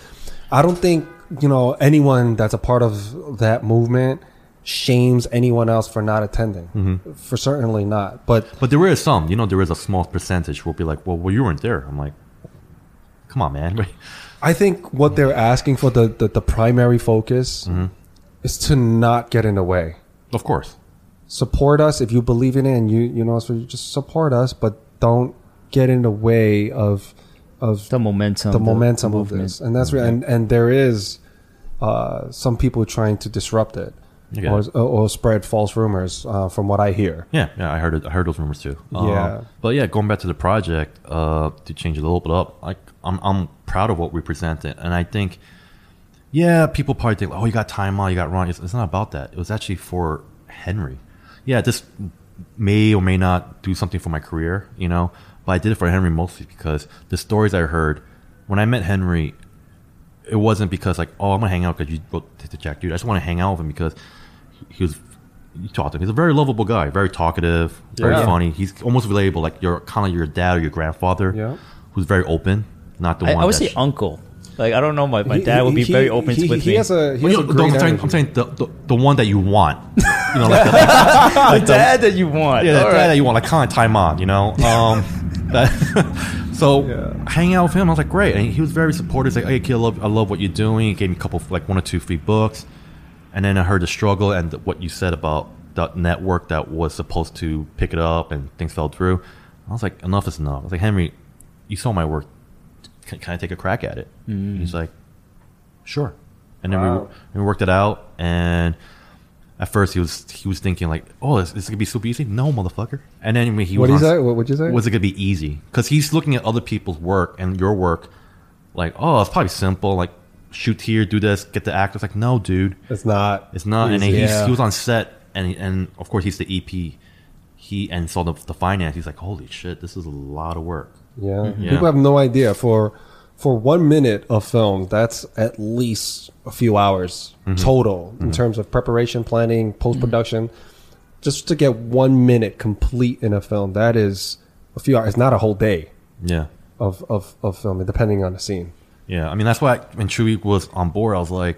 I don't think you know anyone that's a part of that movement shames anyone else for not attending. Mm-hmm. For certainly not. But But there is some, you know, there is a small percentage who will be like, well, well, you weren't there. I'm like, come on, man. I think what they're asking for the the, the primary focus Mm-hmm. is to not get in the way. of course. Support us if you believe in it, and you you know so you just support us, but don't get in the way of of the momentum, the momentum of this, and that's real. And and there is uh, some people trying to disrupt it Okay. or, or spread false rumors, uh, from what I hear. Yeah, yeah, I heard it. I heard those rumors too. Yeah. Um, but yeah, going back to the project, uh, to change it a little bit up, like I'm, I'm proud of what we presented, and I think, yeah, people probably think, oh, you got time out, you got wrong. It's, it's not about that. It was actually for Henry. Yeah, this may or may not do something for my career, you know, but I did it for Henry mostly because the stories I heard when I met Henry, it wasn't because like, oh, I'm gonna hang out because you wrote the Jack dude. I just want to hang out with him because he- he was. You talk to him. He's a very lovable guy, very talkative, very Yeah. funny. He's almost relatable, like you're kind of your dad or your grandfather, Yeah. who's very open. Not the I, one. I would that say sh- uncle. Like I don't know, my, my He- dad would be he- very open he, with he me. Has a, he Well, has you a know, great I'm, saying. I'm saying the, the the one that you want. You know, like the, like, the dad that you want. yeah, the All dad right. that you want, like kind of time on, you know. Um, that, so Yeah. hanging out with him, I was like, great, and he was very supportive. He's like, hey, kid, I love, I love what you're doing. He gave me a couple, like one or two free books, and then I heard the struggle and what you said about the network that was supposed to pick it up and things fell through. I was like, enough is enough. I was like, Henry, you saw my work. Can, can I take a crack at it? Mm-hmm. He's like, sure. And then Wow. we, we worked it out, and at first he was he was thinking like, "Oh, is, is it gonna be super easy?" No, motherfucker. And then he What was did you on- What would you say? was it gonna be easy? Because he's looking at other people's work and your work, like, oh, it's probably simple. Like, shoot here, do this, get the actors. Like, no, dude, It's not. it's not. And then easy. he's, Yeah. he was on set, and and of course he's the EP. He and saw the the finance. He's like, holy shit, this is a lot of work. Yeah. Mm-hmm. Yeah. People have no idea. For for one minute of film, that's at least a few hours Mm-hmm. total in mm-hmm. terms of preparation, planning, post production. Mm-hmm. Just to get one minute complete in a film, that is a few hours. It's not a whole day Yeah. of, of, of filming, depending on the scene. Yeah, I mean that's why when Chewy was on board, I was like,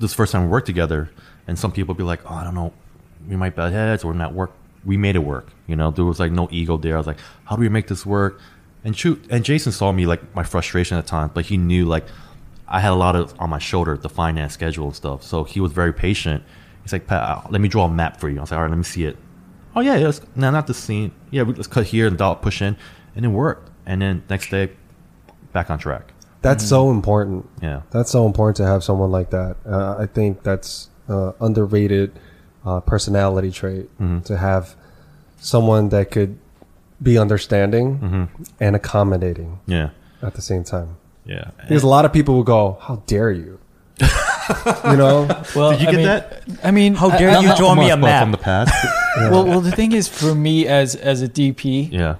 "This is the first time we worked together." And some people be like, "Oh, I don't know, we might butt heads or not work." We made it work. You know, there was like no ego there. I was like, "How do we make this work?" And Chew and Jason saw me like my frustration at the time, but he knew like I had a lot of on my shoulder the finance schedule and stuff. So he was very patient. He's like, "Pat, uh, let me draw a map for you." I was like, "All right, let me see it." Oh yeah, yeah. No, not the scene. Yeah, let's cut here and dot push in, and it worked. And then next day, back on track. That's so important. Yeah. That's so important to have someone like that. Uh, I think that's uh, underrated uh, personality trait Mm-hmm. to have someone that could be understanding Mm-hmm. and accommodating Yeah. at the same time. Yeah. Because a lot of people will go, "How dare you?" you know, Well, Did you I get mean, that? I mean, How dare I'm you draw me a From- from map? the past. Well, well, the thing is, for me as as a DP, yeah.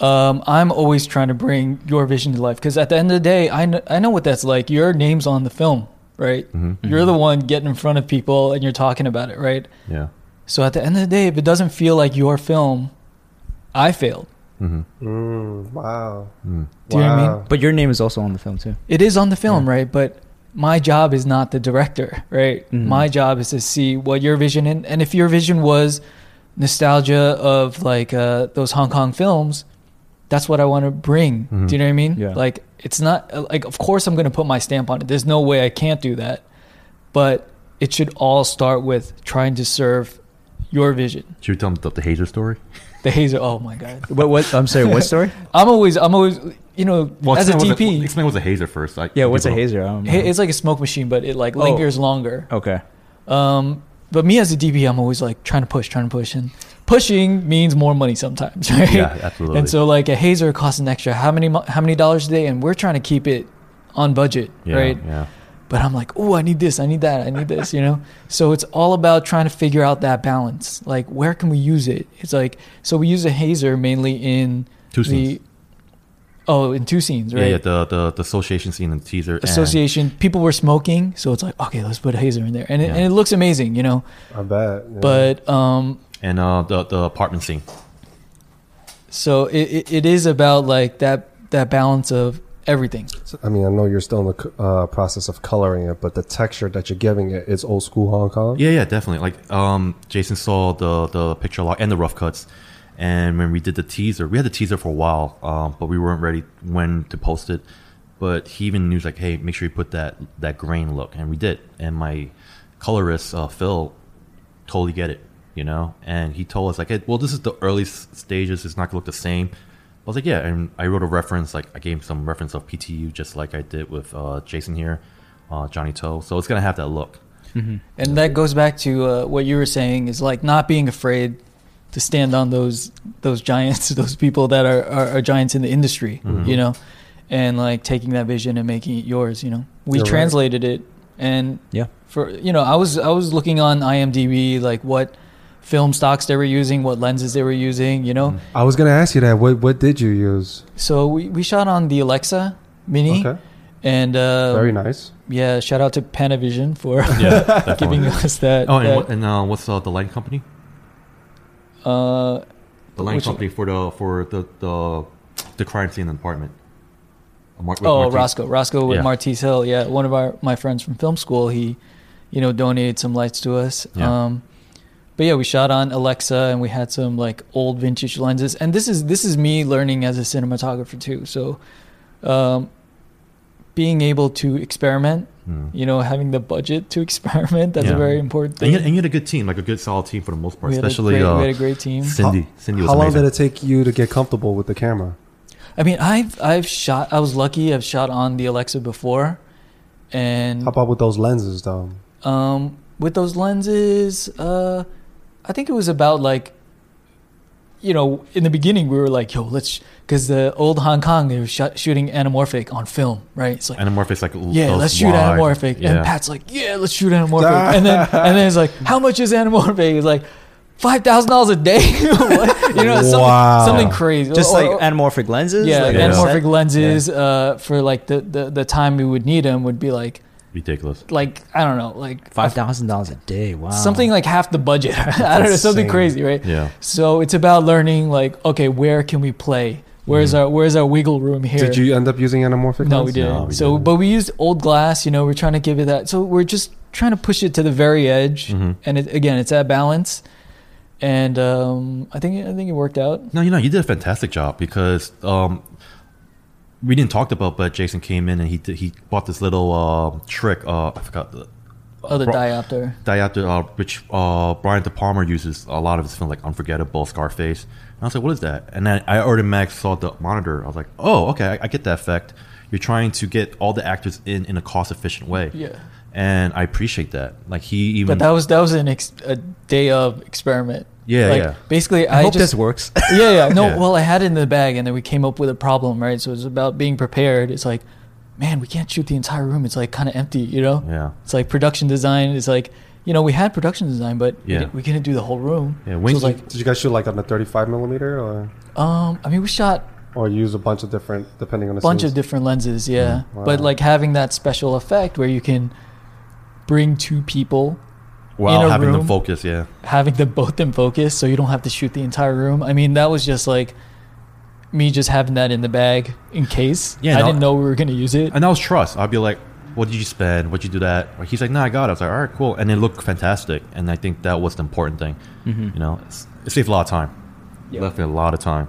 Um, I'm always trying to bring your vision to life because at the end of the day, I know, I know what that's like. Your name's on the film, right? Mm-hmm. You're the one getting in front of people and you're talking about it, right? Yeah. So at the end of the day, if it doesn't feel like your film, I failed. Mm-hmm. mm, wow. Do you know what I mean? But your name is also on the film too. It is on the film, right? But my job is not the director, right? Mhm. My job is to see what your vision and and if your vision was nostalgia of like uh, those Hong Kong films, that's what I want to bring. Mhm. Do you know what I mean? Yeah. Like it's not like of course I'm going to put my stamp on it. There's no way I can't do that. But it should all start with trying to serve your vision. Should we tell them the, the Hazer story? The hazer. Oh my god. What? What? I'm sorry. What story? I'm always I'm always you know as a explain what's DP. explain what's a Hazer first. Like, Yeah. What's a people- hazer? I don't It's like a smoke machine, but it like Oh. lingers longer. okay. Um, but me as a DP, I'm always like trying to push, trying to push, and pushing means more money sometimes, right? Yeah, absolutely. And so like a hazer costs an extra how many how many dollars a day, and we're trying to keep it on budget, Yeah, right? Yeah. But I'm like, oh, I need this, I need that, I need this, you know. So it's all about trying to figure out that balance. Like, where can we use it? It's like so we use a hazer mainly in Two the scenes. oh in two scenes, right? Yeah, yeah. The, the the association scene and teaser. and- Association. People were smoking, so it's like okay, let's put a hazer in there, and it, Yeah. and it looks amazing, you know. I bet. yeah. But um, and uh, the the apartment scene. So it, it, it is about like that that balance of everything. So, I mean, I know you're still in the uh, process of coloring it, but the texture that you're giving it is old school Hong Kong. Yeah, yeah, definitely. Like um, Jason saw the the picture log and the rough cuts, and when we did the teaser, we had the teaser for a while, um, but we weren't ready when to post it. But he even knew like, hey, make sure you put that that grain look, and we did. And my colorist uh, Phil totally get it, you know. And he told us like, hey, well, this is the early stages; it's not gonna look the same. I was like, yeah, and I wrote a reference, like I gave him some reference of PTU, just like I did with uh, Jason here, uh, Johnnie To. So it's gonna have that look. And that goes back to uh, what you were saying is like not being afraid to stand on those those giants, those people that are, are, are giants in the industry, Mm-hmm. you know, and like taking that vision and making it yours. You know, we You're right. translated it, and Yeah. for you know, I was I was looking on IMDb like what film stocks they were using, what lenses they were using, you know. I was gonna ask you that. What what did you use? So we, we shot on the Alexa Mini, Okay, and uh, very nice. yeah, shout out to Panavision for Yeah, giving us that. Oh, and, that, what, and uh, what's uh, the lighting company? uh, The lighting Which- company for the for the the, the crime scene in apartment. Mar- oh, Martine. Roscoe, Roscoe with Yeah. Martise Hill. Yeah, one of our my friends from film school. He, you know, donated some lights to us. Yeah. Um, but yeah, we shot on Alexa, and we had some like old vintage lenses. And this is this is me learning as a cinematographer too. So, um, being able to experiment, Hmm. you know, having the budget to experiment, that's Yeah. a very important And thing. you, and you had a good team, like a good solid team for the most part. we, had Especially great, uh, we had a great team. Cindy. Cindy was How long amazing. did it take you to get comfortable with the camera? I mean, I've I've shot. I was lucky. I've shot on the Alexa before, and How about with those lenses, though? um, with those lenses, uh, I think it was about like, you know, in the beginning we were like, yo, let's because the old Hong Kong they were shot, shooting anamorphic on film, right? It's like. Anamorphic, like l- yeah, let's shoot wide- anamorphic. Yeah. And Pat's like, yeah, let's shoot anamorphic. and then and then it's like, how much is anamorphic? It's like five thousand dollars a day. You know, something, Wow. something crazy. Just Or- like or- anamorphic lenses. yeah, like Yeah. anamorphic set? lenses uh, for like the, the, the time we would need them would be like ridiculous. like I don't know like Five thousand dollars a day. Wow. something like half the budget. I don't know something crazy, right? Yeah. So it's about learning like okay, where can we play? Where's our where's our wiggle room here? Did you end up using anamorphic? No, we didn't. No, we so, didn't. but we used old glass. You know, we're trying to give it that. So we're just trying to push it to the very edge, Mhm. and it, again, it's that balance. And um, I think I think it worked out. No, you know, you did a fantastic job because um, we didn't talk about, but Jason came in and he he bought this little uh, trick. Uh, I forgot the Oh, the Bro- diopter. diopter, uh, which uh, Brian De Palma uses a lot of his film, like Unforgettable, Scarface. And I was like, what is that? And then I automatically saw the monitor. I was like, oh, okay, I, I get that effect. You're trying to get all the actors in in a cost efficient way. Yeah. And I appreciate that. Like he even But that was that was an ex- a day of experiment. Yeah, like, yeah. Basically, I, I, hope just this works. yeah, yeah. No, Yeah. well, I had it in the bag, and then we came up with a problem, right? So it's about being prepared. It's like, man, we can't shoot the entire room. It's like kind of empty, you know? Yeah. It's like production design. It's like, you know, we had production design, but we Yeah. didn't- we, couldn't do the whole room. Yeah, so Wings- like, Did you guys shoot like on the 35 millimeter or um, I mean, we shot or use a bunch of different depending on the a bunch scenes? of different lenses, yeah. Wow. But like having that special effect where you can bring two people a having them focus. Yeah. having them both in focus so you don't have to shoot the entire room. I mean, that was just like me just having that in the bag in case. Yeah, I didn't know we were going to use it. And that was trust. I'd be like, what did you spend? What'd you do that? He's like, no, I got it. I was like, all right, cool. And it looked fantastic. And I think that was the important thing. Mm-hmm. You know, it saved a lot of time. Yeah. Left me a lot of time.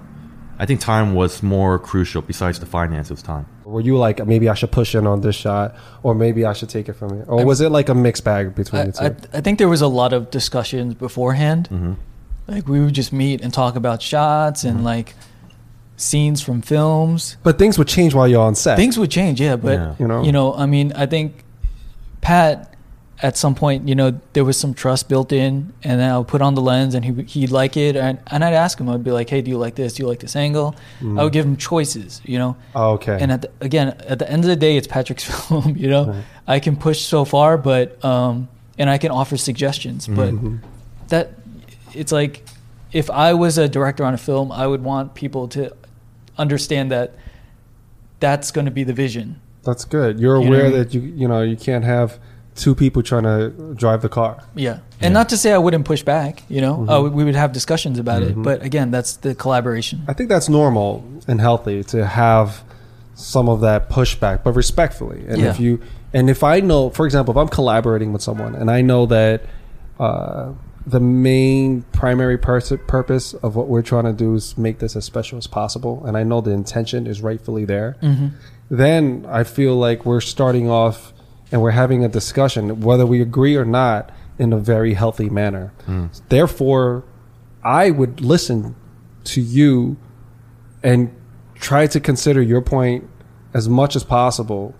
I think time was more crucial besides the finance. It was time. Were you like maybe I should push in on this shot or maybe I should take it from here? Or was it like a mixed bag between I, the two? I, I think there was a lot of discussions beforehand. Mm-hmm. Like we would just meet and talk about shots and like scenes from films. but things would change while you're on set. Things would change, yeah. But Yeah. You know? you know, I mean, I think Pat at some point, you know, there was some trust built in, and then I would put on the lens, and he he'd like it, and, and I'd ask him, I'd be like, "Hey, do you like this? Do you like this angle?" I would give him choices, you know. Oh, okay. And at the, again, at the end of the day, it's Patrick's film. You know, I can push so far, but um, and I can offer suggestions, but that it's like if I was a director on a film, I would want people to understand that that's going to be the vision. That's good. You're You aware mean? that you you know you can't have two people trying to drive the car. Yeah, and not to say I wouldn't push back. You know, uh, we would have discussions about it, but again, that's the collaboration. I think that's normal and healthy to have some of that pushback, but respectfully. And if you and if I know, for example, if I'm collaborating with someone and I know that uh, the main primary pers- purpose of what we're trying to do is make this as special as possible, and I know the intention is rightfully there, then I feel like we're starting off and we're having a discussion, whether we agree or not, in a very healthy manner. Therefore, I would listen to you and try to consider your point as much as possible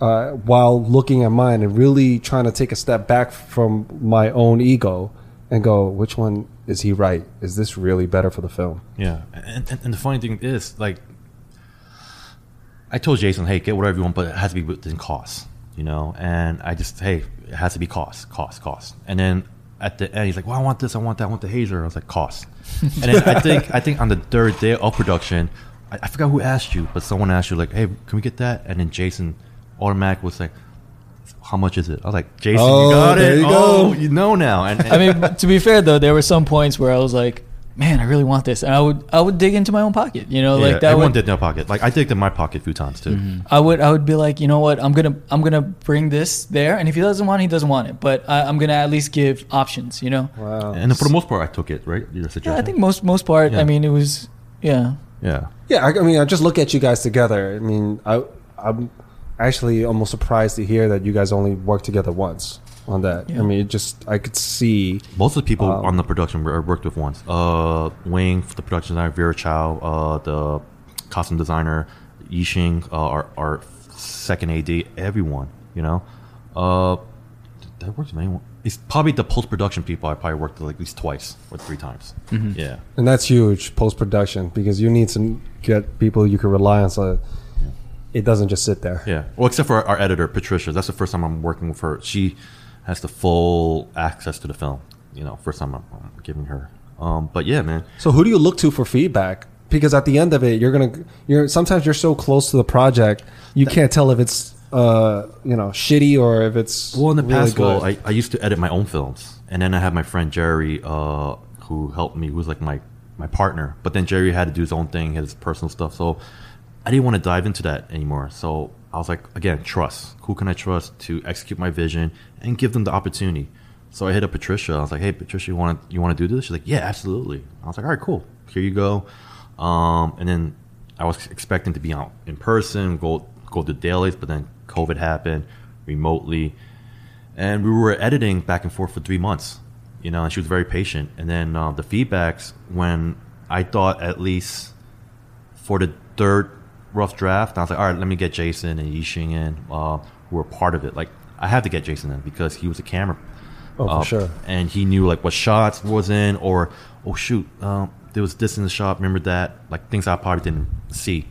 uh, while looking at mine and really trying to take a step back from my own ego and go, which one is he right? Is this really better for the film? Yeah, and, and, and the funny thing is, like, I told Jason, "Hey, get whatever you want, but it has to be within cost." You know, and I just, hey, it has to be cost, cost, cost. And then at the end, he's like, "Well, I want this, I want that, I want the hazer." I was like, "Cost." and then I think, I think on the third day of production, I, I forgot who asked you, but someone asked you, like, "Hey, can we get that?" And then Jason, automatic was like. How much is it? I was like, Jason, Oh, you got there it. you oh, go. Oh, you know now. And, and I mean, to be fair though, there were some points where I was like, "Man, I really want this," and I would I would dig into my own pocket. You know, yeah, like that everyone would did in their pocket. Like I digged in my pocket a few times too. Mm-hmm. I would I would be like, you know what, I'm gonna I'm gonna bring this there, and if he doesn't want it, he doesn't want it, but I, I'm gonna at least give options. You know. Wow. And for the most part, I took it. Right? Your suggestion. Yeah, I think most most part. Yeah. I mean, it was yeah. Yeah. Yeah, I, I mean, I just look at you guys together. I mean, I, I'm actually almost surprised to hear that you guys only worked together once on that. Yeah. I mean, it just I could see. Most of the people Um, on the production were, I worked with once. Uh, Wing, the production designer, Vera Chow, uh, the costume designer, Yixing, uh, our, our second AD, everyone. You know, uh, did I worked with anyone? It's probably the post production people. I probably worked with at least twice or three times. Yeah. And that's huge post production because you need to get people you can rely on so it doesn't just sit there. Yeah. Well, except for our, our editor, Patricia. That's the first time I'm working with her. She has the full access to the film. You know, first time I'm, I'm giving her. Um, but yeah, man. So who do you look to for feedback? Because at the end of it, you're gonna you're sometimes you're so close to the project you can't tell if it's uh you know shitty or if it's Well, in the really past, good. well, I, I used to edit my own films, and then I had my friend Jerry, uh, who helped me, who was like my my partner. But then Jerry had to do his own thing, his personal stuff. So I didn't want to dive into that anymore. So I was like, again, trust. Who can I trust to execute my vision and give them the opportunity? So I hit up Patricia. I was like, hey, Patricia, you want to you want to do this? She's like, yeah, absolutely. I was like, all right, cool. Here you go. Um, and then I was expecting to be out in person, go go to dailies, but then COVID happened remotely and we were editing back and forth for three months. You know, and she was very patient. And then uh, the feedbacks when I thought at least for the third rough draft, I was like, all right, let me get Jason and Yixing in, uh, who were part of it. Like, I had to get Jason in because he was a camera. Oh, for uh, sure. And he knew like what shots was in, or oh shoot, um, there was this in the shot. Remember that? Like things I probably didn't see.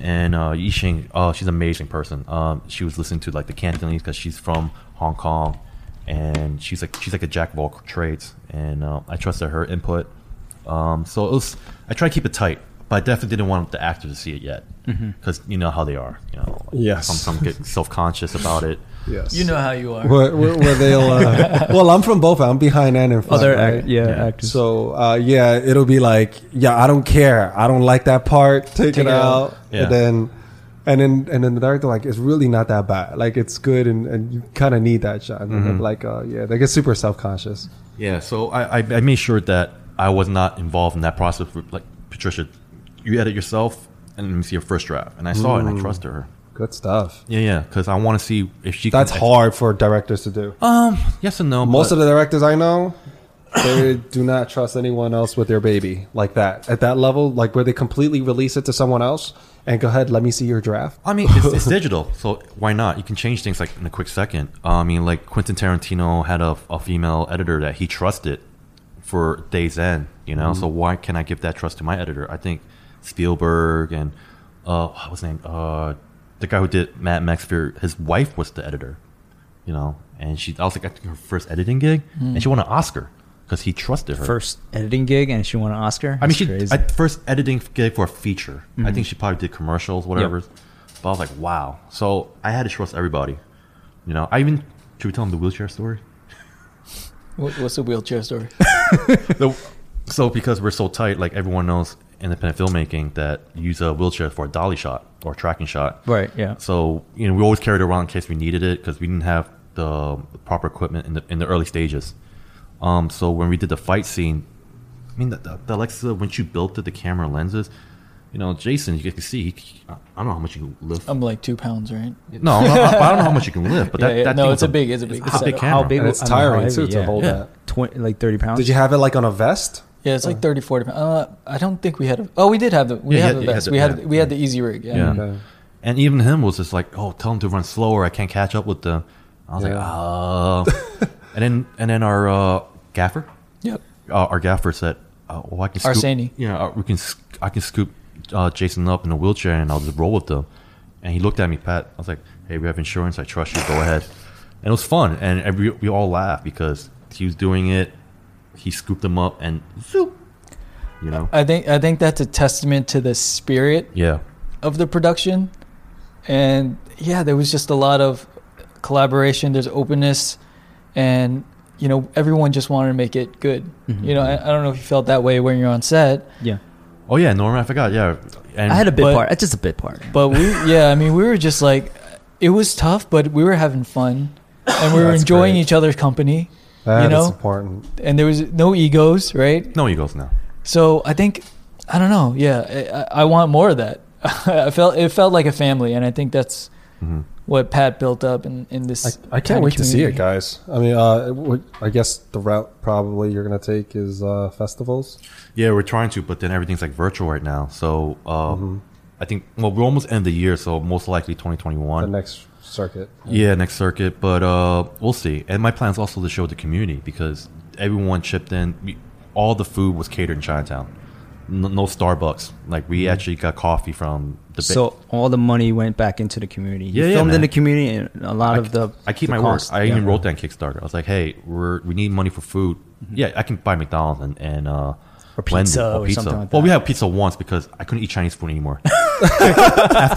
And uh, Yixing, oh, she's an amazing person. Um, she was listening to like the Cantonese because she's from Hong Kong, and she's like she's like a jack of all trades. And uh, I trusted her input. Um, so it was. I try to keep it tight, but I definitely didn't want the actor to see it yet because you know how they are. You know, like, Yes. some some get self conscious about it. Yes. You know how you are. where, where, where they'll. Uh, well, I'm from both. I'm behind and in front. Other right? act, yeah, Yeah. actors. So uh, yeah, it'll be like, yeah, I don't care. I don't like that part. Take, Take it it out. out. Yeah. And then, and then, and then the director like, it's really not that bad. Like it's good, and, and you kind of need that shot. And Mm-hmm. like, uh, yeah, they get super self conscious. Yeah, so I, I, I made sure that I was not involved in that process. Like Patricia, you edit yourself, and let me see your first draft. And I saw it, and I trusted her. Good stuff. Yeah, yeah, because I want to see if she. That's can, hard for directors to do. Um, yes and no. Most of the directors I know, they do not trust anyone else with their baby like that. At that level, like where they completely release it to someone else and go ahead, let me see your draft. I mean, it's, it's digital, so why not? You can change things like in a quick second. Uh, I mean, like Quentin Tarantino had a, a female editor that he trusted for Days End, you know. So why can I give that trust to my editor? I think Spielberg and uh, what was his name? Uh, the guy who did Mad Max Fury, his wife was the editor, you know. And she, I was like, I think her first editing gig, and she won an Oscar because he trusted her. First editing gig, and she won an Oscar. I mean, That's she crazy. I, first editing gig for a feature. I Mhm. think she probably did commercials, whatever. But I was like, wow. So I had to trust everybody. You know, I even should we tell him the wheelchair story? What, what's the wheelchair story? so, so because we're so tight, like everyone knows independent filmmaking that use a wheelchair for a dolly shot or a tracking shot. right? Yeah. So you know, we always carried it around in case we needed it because we didn't have the proper equipment in the in the early stages. Um, so when we did the fight scene, I mean, the, the, the Alexa when she built it, the camera lenses, you know, Jason, you can see, he, I don't know how much you can lift. I'm like two pounds, right? no, I, I don't know how much you can lift, but Yeah, that, yeah. that No, thing it's a big- it's a big it's a big setup. camera. How big? And it's I mean, how tiring, heavy? too, to hold Yeah. that. Twenty, like thirty pounds. Did you have it like on a vest? Yeah, it's like 30, 40. Uh, I don't think we had a. Oh, we did have the. We Yeah, had you the had- you had the- we had yeah. we had the Easyrig. Yeah. Yeah. Okay. And even him was just like, "Oh, tell him to run slower. I can't catch up with them." I was Yeah. like, "Uh." and then and then our uh, gaffer, Yep. uh, our gaffer said, uh, "Well, I can scoop, Arseni. Yeah, uh, we can. I can scoop uh, Jason up in a wheelchair, and I'll just roll with them." And he looked at me, Pat. I was like, "Hey, we have insurance. I trust you. Go ahead." And it was fun, and every, we all laughed because he was doing it. He scooped them up, and zoop, you know, I think I think that's a testament to the spirit yeah, of the production, and yeah, there was just a lot of collaboration. There's openness, and you know everyone just wanted to make it good. Mhm. You know, I, I don't know if you felt that way when you're on set, Yeah. Oh yeah, Norman, I forgot. Yeah, and I had a bit But- part. It's just a bit part. but we yeah, I mean we were just like it was tough, but we were having fun, and we were enjoying great. each other's company, That You is know? important. and there was no egos, right? no egos now. So I think I don't know. Yeah, I, I want more of that. I felt it felt like a family, and I think that's hmm what Pat built up in in this. I, I can't wait to see it, guys. I mean, uh, I guess the route probably you're gonna take is uh, festivals. Yeah, we're trying to, but then everything's like virtual right now. So uh, Mhm. I think well, we're almost end the year, so most likely The 2021. next circuit. Yeah, next circuit, but uh, we'll see. And my plan is also to show the community because everyone chipped in. All the food was catered in Chinatown. No, no Starbucks. Like we actually got coffee from the. ba- So all the money went back into the community. You Yeah, yeah, filmed in the community, and a lot I, of the. I keep the my cost. word. I Yeah. even wrote that Kickstarter. I was like, "Hey, we're we need money for food. Yeah, I can buy McDonald's and and uh, Or Wendy's pizza or something like well, we that. had pizza once because I couldn't eat Chinese food anymore. after,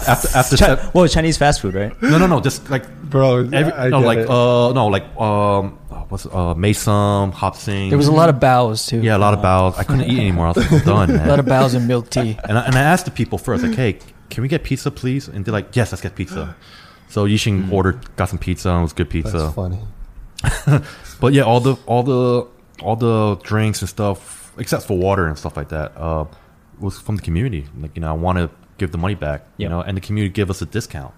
after, after Chi- step- well, Chinese fast food, right? no, no, no, just like Bro, every, I no, get like it. uh, no, like um, uh, what's uh, Mason, Hop Sing. There was a lot of bows too. yeah, a lot of bows. I couldn't eat anymore. I was like, I'm done, A lot of bows and milk tea. And I, and I asked the people first, like, hey, can we get pizza, please? And they're like, yes, let's get pizza. So Yixing ordered, got some pizza, and it was good pizza. That's funny. But yeah, all the all the all the drinks and stuff, except for water and stuff like that, uh, was from the community. Like you know, I want to give the money back. You know, and the community give us a discount.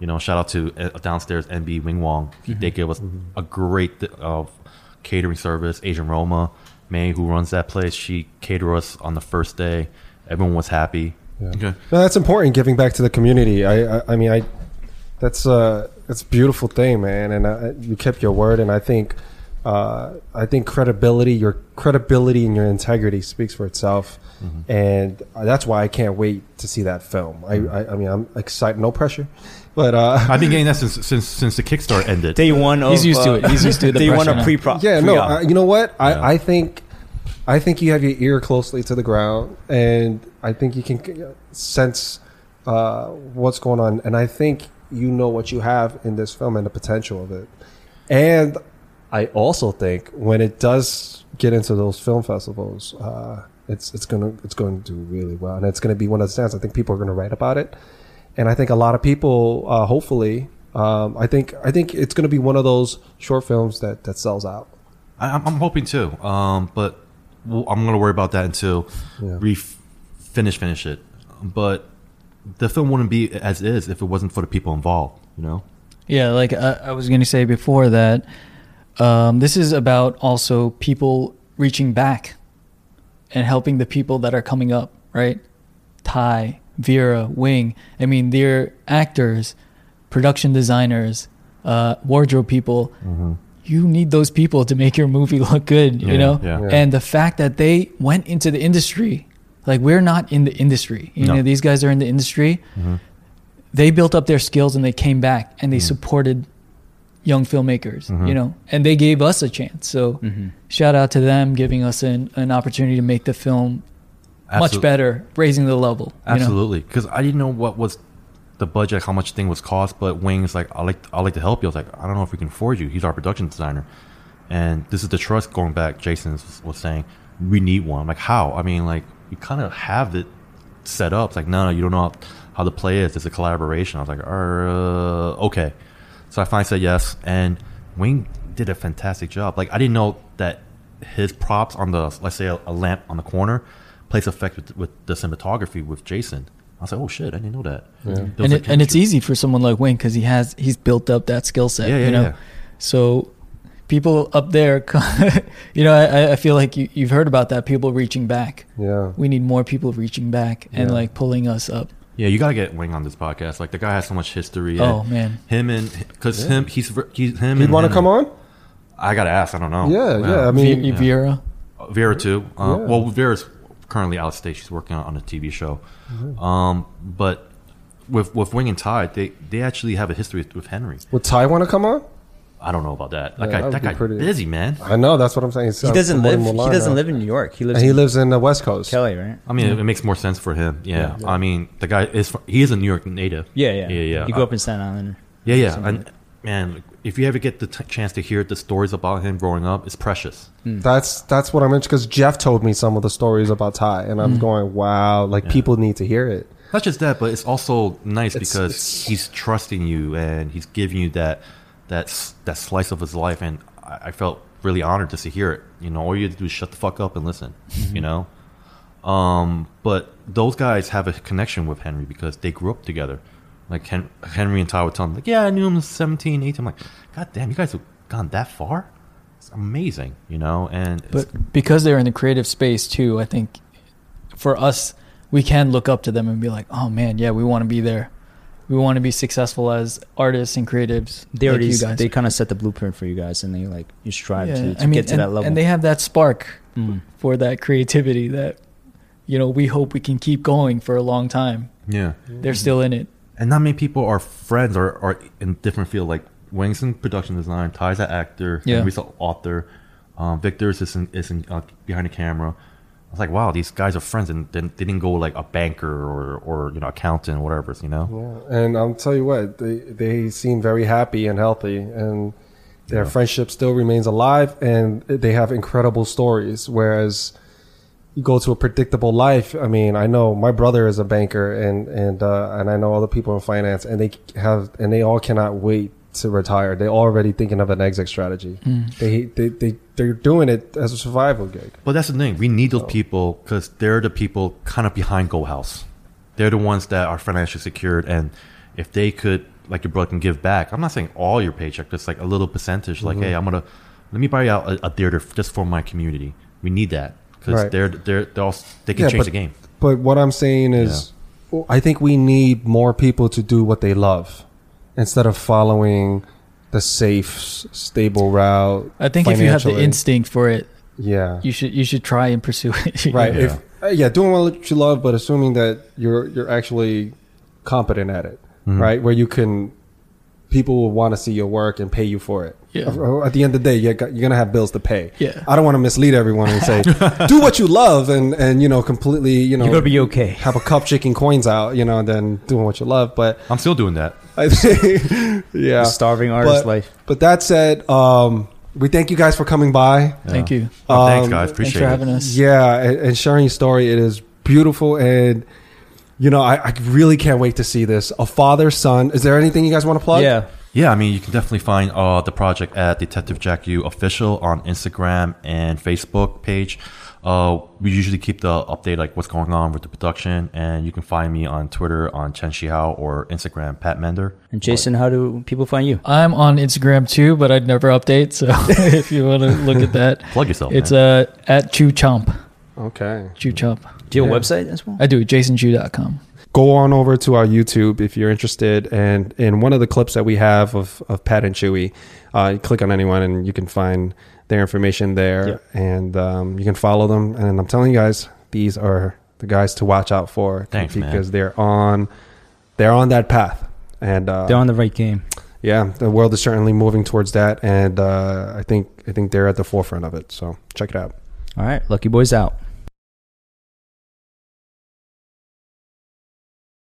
You know, shout out to uh, downstairs NB Wing Wong. He- They gave us a great uh, catering service. Asian Roma, May, who runs that place, she catered us on the first day. Everyone was happy. Okay. No, that's important. Giving back to the community. I, I, I mean, I, that's uh, that's a beautiful thing, man. And uh, you kept your word. And I think, uh, I think credibility, your credibility and your integrity speaks for itself. And uh, that's why I can't wait to see that film. I, I, I mean, I'm excited. No pressure, but uh, I've been getting that since since since the Kickstarter ended. Day one of He's used to uh, it. He's used to the day one of pre pro. yeah, no. Uh, you know what? Yeah. I, I think, I think you have your ear closely to the ground, and I think you can sense uh, what's going on, and I think you know what you have in this film and the potential of it. And I also think when it does get into those film festivals, uh, it's it's gonna it's going to do really well, and it's going to be one of the stands. I think people are going to write about it, and I think a lot of people, uh, hopefully, um, I think I think it's going to be one of those short films that that sells out. I, I'm, I'm hoping too. Um, but I'm gonna worry about that until Yeah. we finish finish it. But the film wouldn't be as is if it wasn't for the people involved. You know. Yeah, like I, I was going to say before that, um, this is about also people reaching back and helping the people that are coming up, right? Ty, Vera, Wing. I mean, they're actors, production designers, uh, wardrobe people. You need those people to make your movie look good, Yeah, you know? yeah. Yeah. And the fact that they went into the industry, like we're not in the industry. You No. know, these guys are in the industry they built up their skills and they came back and they supported young filmmakers, you mm-hmm. know, and they gave us a chance. So mm-hmm. shout out to them giving us an, an opportunity to make the film much better, raising the level. you know? Absolutely, because I didn't know what was the budget, how much thing was cost. But Wing's like, I like, I like to help you. I was like, I don't know if we can afford you. He's our production designer, and this is the trust going back. Jason was, was saying we need one. I'm like, how? I mean, like we kind of have it set up. It's like, no, no, you don't know how the play is. It's a collaboration. I was like, er, uh, okay. So I finally said yes, and Wing did a fantastic job. Like I didn't know that his props on the let's say a, a lamp on the corner plays effect with, with the cinematography with Jason. I was like, oh shit, I didn't know that. There was And, a it, and it's easy for someone like Wing because he has he's built up that skill set. Yeah, yeah, you know, yeah. so people up there, you know, I, I feel like you, you've heard about that. People reaching back. Yeah. We need more people reaching back and like pulling us up. Yeah, you gotta get Wing on this podcast. Like the guy has so much history. Oh, man. him and because him he's he's him. He'd want to come on? I gotta ask. I don't know. Yeah, yeah. I mean, Vi- Vera. Vera too. Uh, Yeah. Well, Vera's currently out of state. She's working on a TV show. Mm-hmm. Um, but with with Wing and Ty, they they actually have a history with, with Henry. would Ty want to come on? I don't know about that. That Yeah, guy, that that guy, pretty- busy man. I know. That's what I'm saying. He doesn't live. He doesn't live in New York. He lives. And he in lives in the West Coast. Kelly, right? I mean, it, it makes more sense for him. Yeah. I mean, the guy is he is a New York native. Yeah, yeah, yeah, yeah. He grew Uh, up in Staten Island. Yeah, yeah. And man, if you ever get the t- chance to hear the stories about him growing up, it's precious. That's that's what I'm interested because Jeff told me some of the stories about Ty, and I'm going, wow, like people need to hear it. Not just that, but it's also nice It's- because it's- he's trusting you and he's giving you that that that slice of his life, and I, I felt really honored just to hear it. You know, all you have to do is shut the fuck up and listen. You know, um, but those guys have a connection with Henry because they grew up together. Like Hen- Henry and Ty would tell him, like, "Yeah, I knew him at 17, 18. I'm like, God damn, you guys have gone that far. It's amazing, you know. And it's, But because they're in the creative space too, I think for us, we can look up to them and be like, "Oh man, yeah, we want to be there. We want to be successful as artists and creatives." They like already, you guys. they kind of set the blueprint for you guys, and they like you strive Yeah, to, to I mean, get to and, that level. and they have that spark Mm. for that creativity that you know we hope we can keep going for a long time. yeah. They're still in it. and not many people are friends or are in different field. Like Wang's in production design, Ty's an actor, Yeah. Henry's an author, um, Victor's is in, is in, uh, behind the camera. I was like, wow, these guys are friends, and they didn't go like a banker or or you know accountant or whatever, you know. Yeah. And I'll tell you what, they they seem very happy and healthy, and their friendship still remains alive, and they have incredible stories. Whereas you go to a predictable life. I mean, I know my brother is a banker, and and uh, and I know other people in finance, and they have and they all cannot wait to retire. They're already thinking of an exit strategy. They they they they're doing it as a survival gig. But that's the thing. We need those people because they're the people kind of behind Go House. They're the ones that are financially secured, and if they could like your brother can give back. I'm not saying all your paycheck, just like a little percentage. Like, Mm-hmm. hey, I'm gonna let me buy out a, a theater just for my community. We need that because Right. they're they're they're all, they can Yeah, change but- the game. But what I'm saying is, I think we need more people to do what they love instead of following the safe, stable route. I think if you have the instinct for it, yeah, you should you should try and pursue it. right. know? If uh, yeah, doing what you love, but assuming that you're you're actually competent at it, Mm-hmm. right? Where you can, people will want to see your work and pay you for it. Yeah. At the end of the day, you're, you're gonna have bills to pay. Yeah. I don't want to mislead everyone and say, do what you love and and you know completely you know You're gonna be okay. have a cup shaking coins out, you know, and then doing what you love. But I'm still doing that. I think, yeah, Starving artist but, life. But that said, um, we thank you guys for coming by. Thank you. Thanks, Um, guys. Thanks Appreciate for it. having us. Yeah, and, and sharing your story. It is beautiful, and you know, I, I really can't wait to see this. A father son. Is there anything you guys want to plug? Yeah. Yeah, I mean, you can definitely find uh, the project at Detective Jack Yu official on Instagram and Facebook page. Uh, we usually keep the update like what's going on with the production, and you can find me on Twitter on Chen Xiao or Instagram Pat Mender. And Jason, how do people find you? I'm on Instagram too, but I'd never update. So if you want to look at that, Plug yourself. it's man. uh, at Chew Chomp. Okay. Chew Chomp. Do you have Yeah. a website as well? I do jasonchew.com. Go on over to our YouTube if you're interested, and in one of the clips that we have of of Pat and Chewy, uh, click on anyone and you can find their information there, Yeah. and um, you can follow them. And I'm telling you guys, these are the guys to watch out for Thanks, man. because they're on they're on that path, and uh, They're on the right game. yeah, the world is certainly moving towards that, and uh, I think I think they're at the forefront of it. So check it out. All right. Lucky Boys out.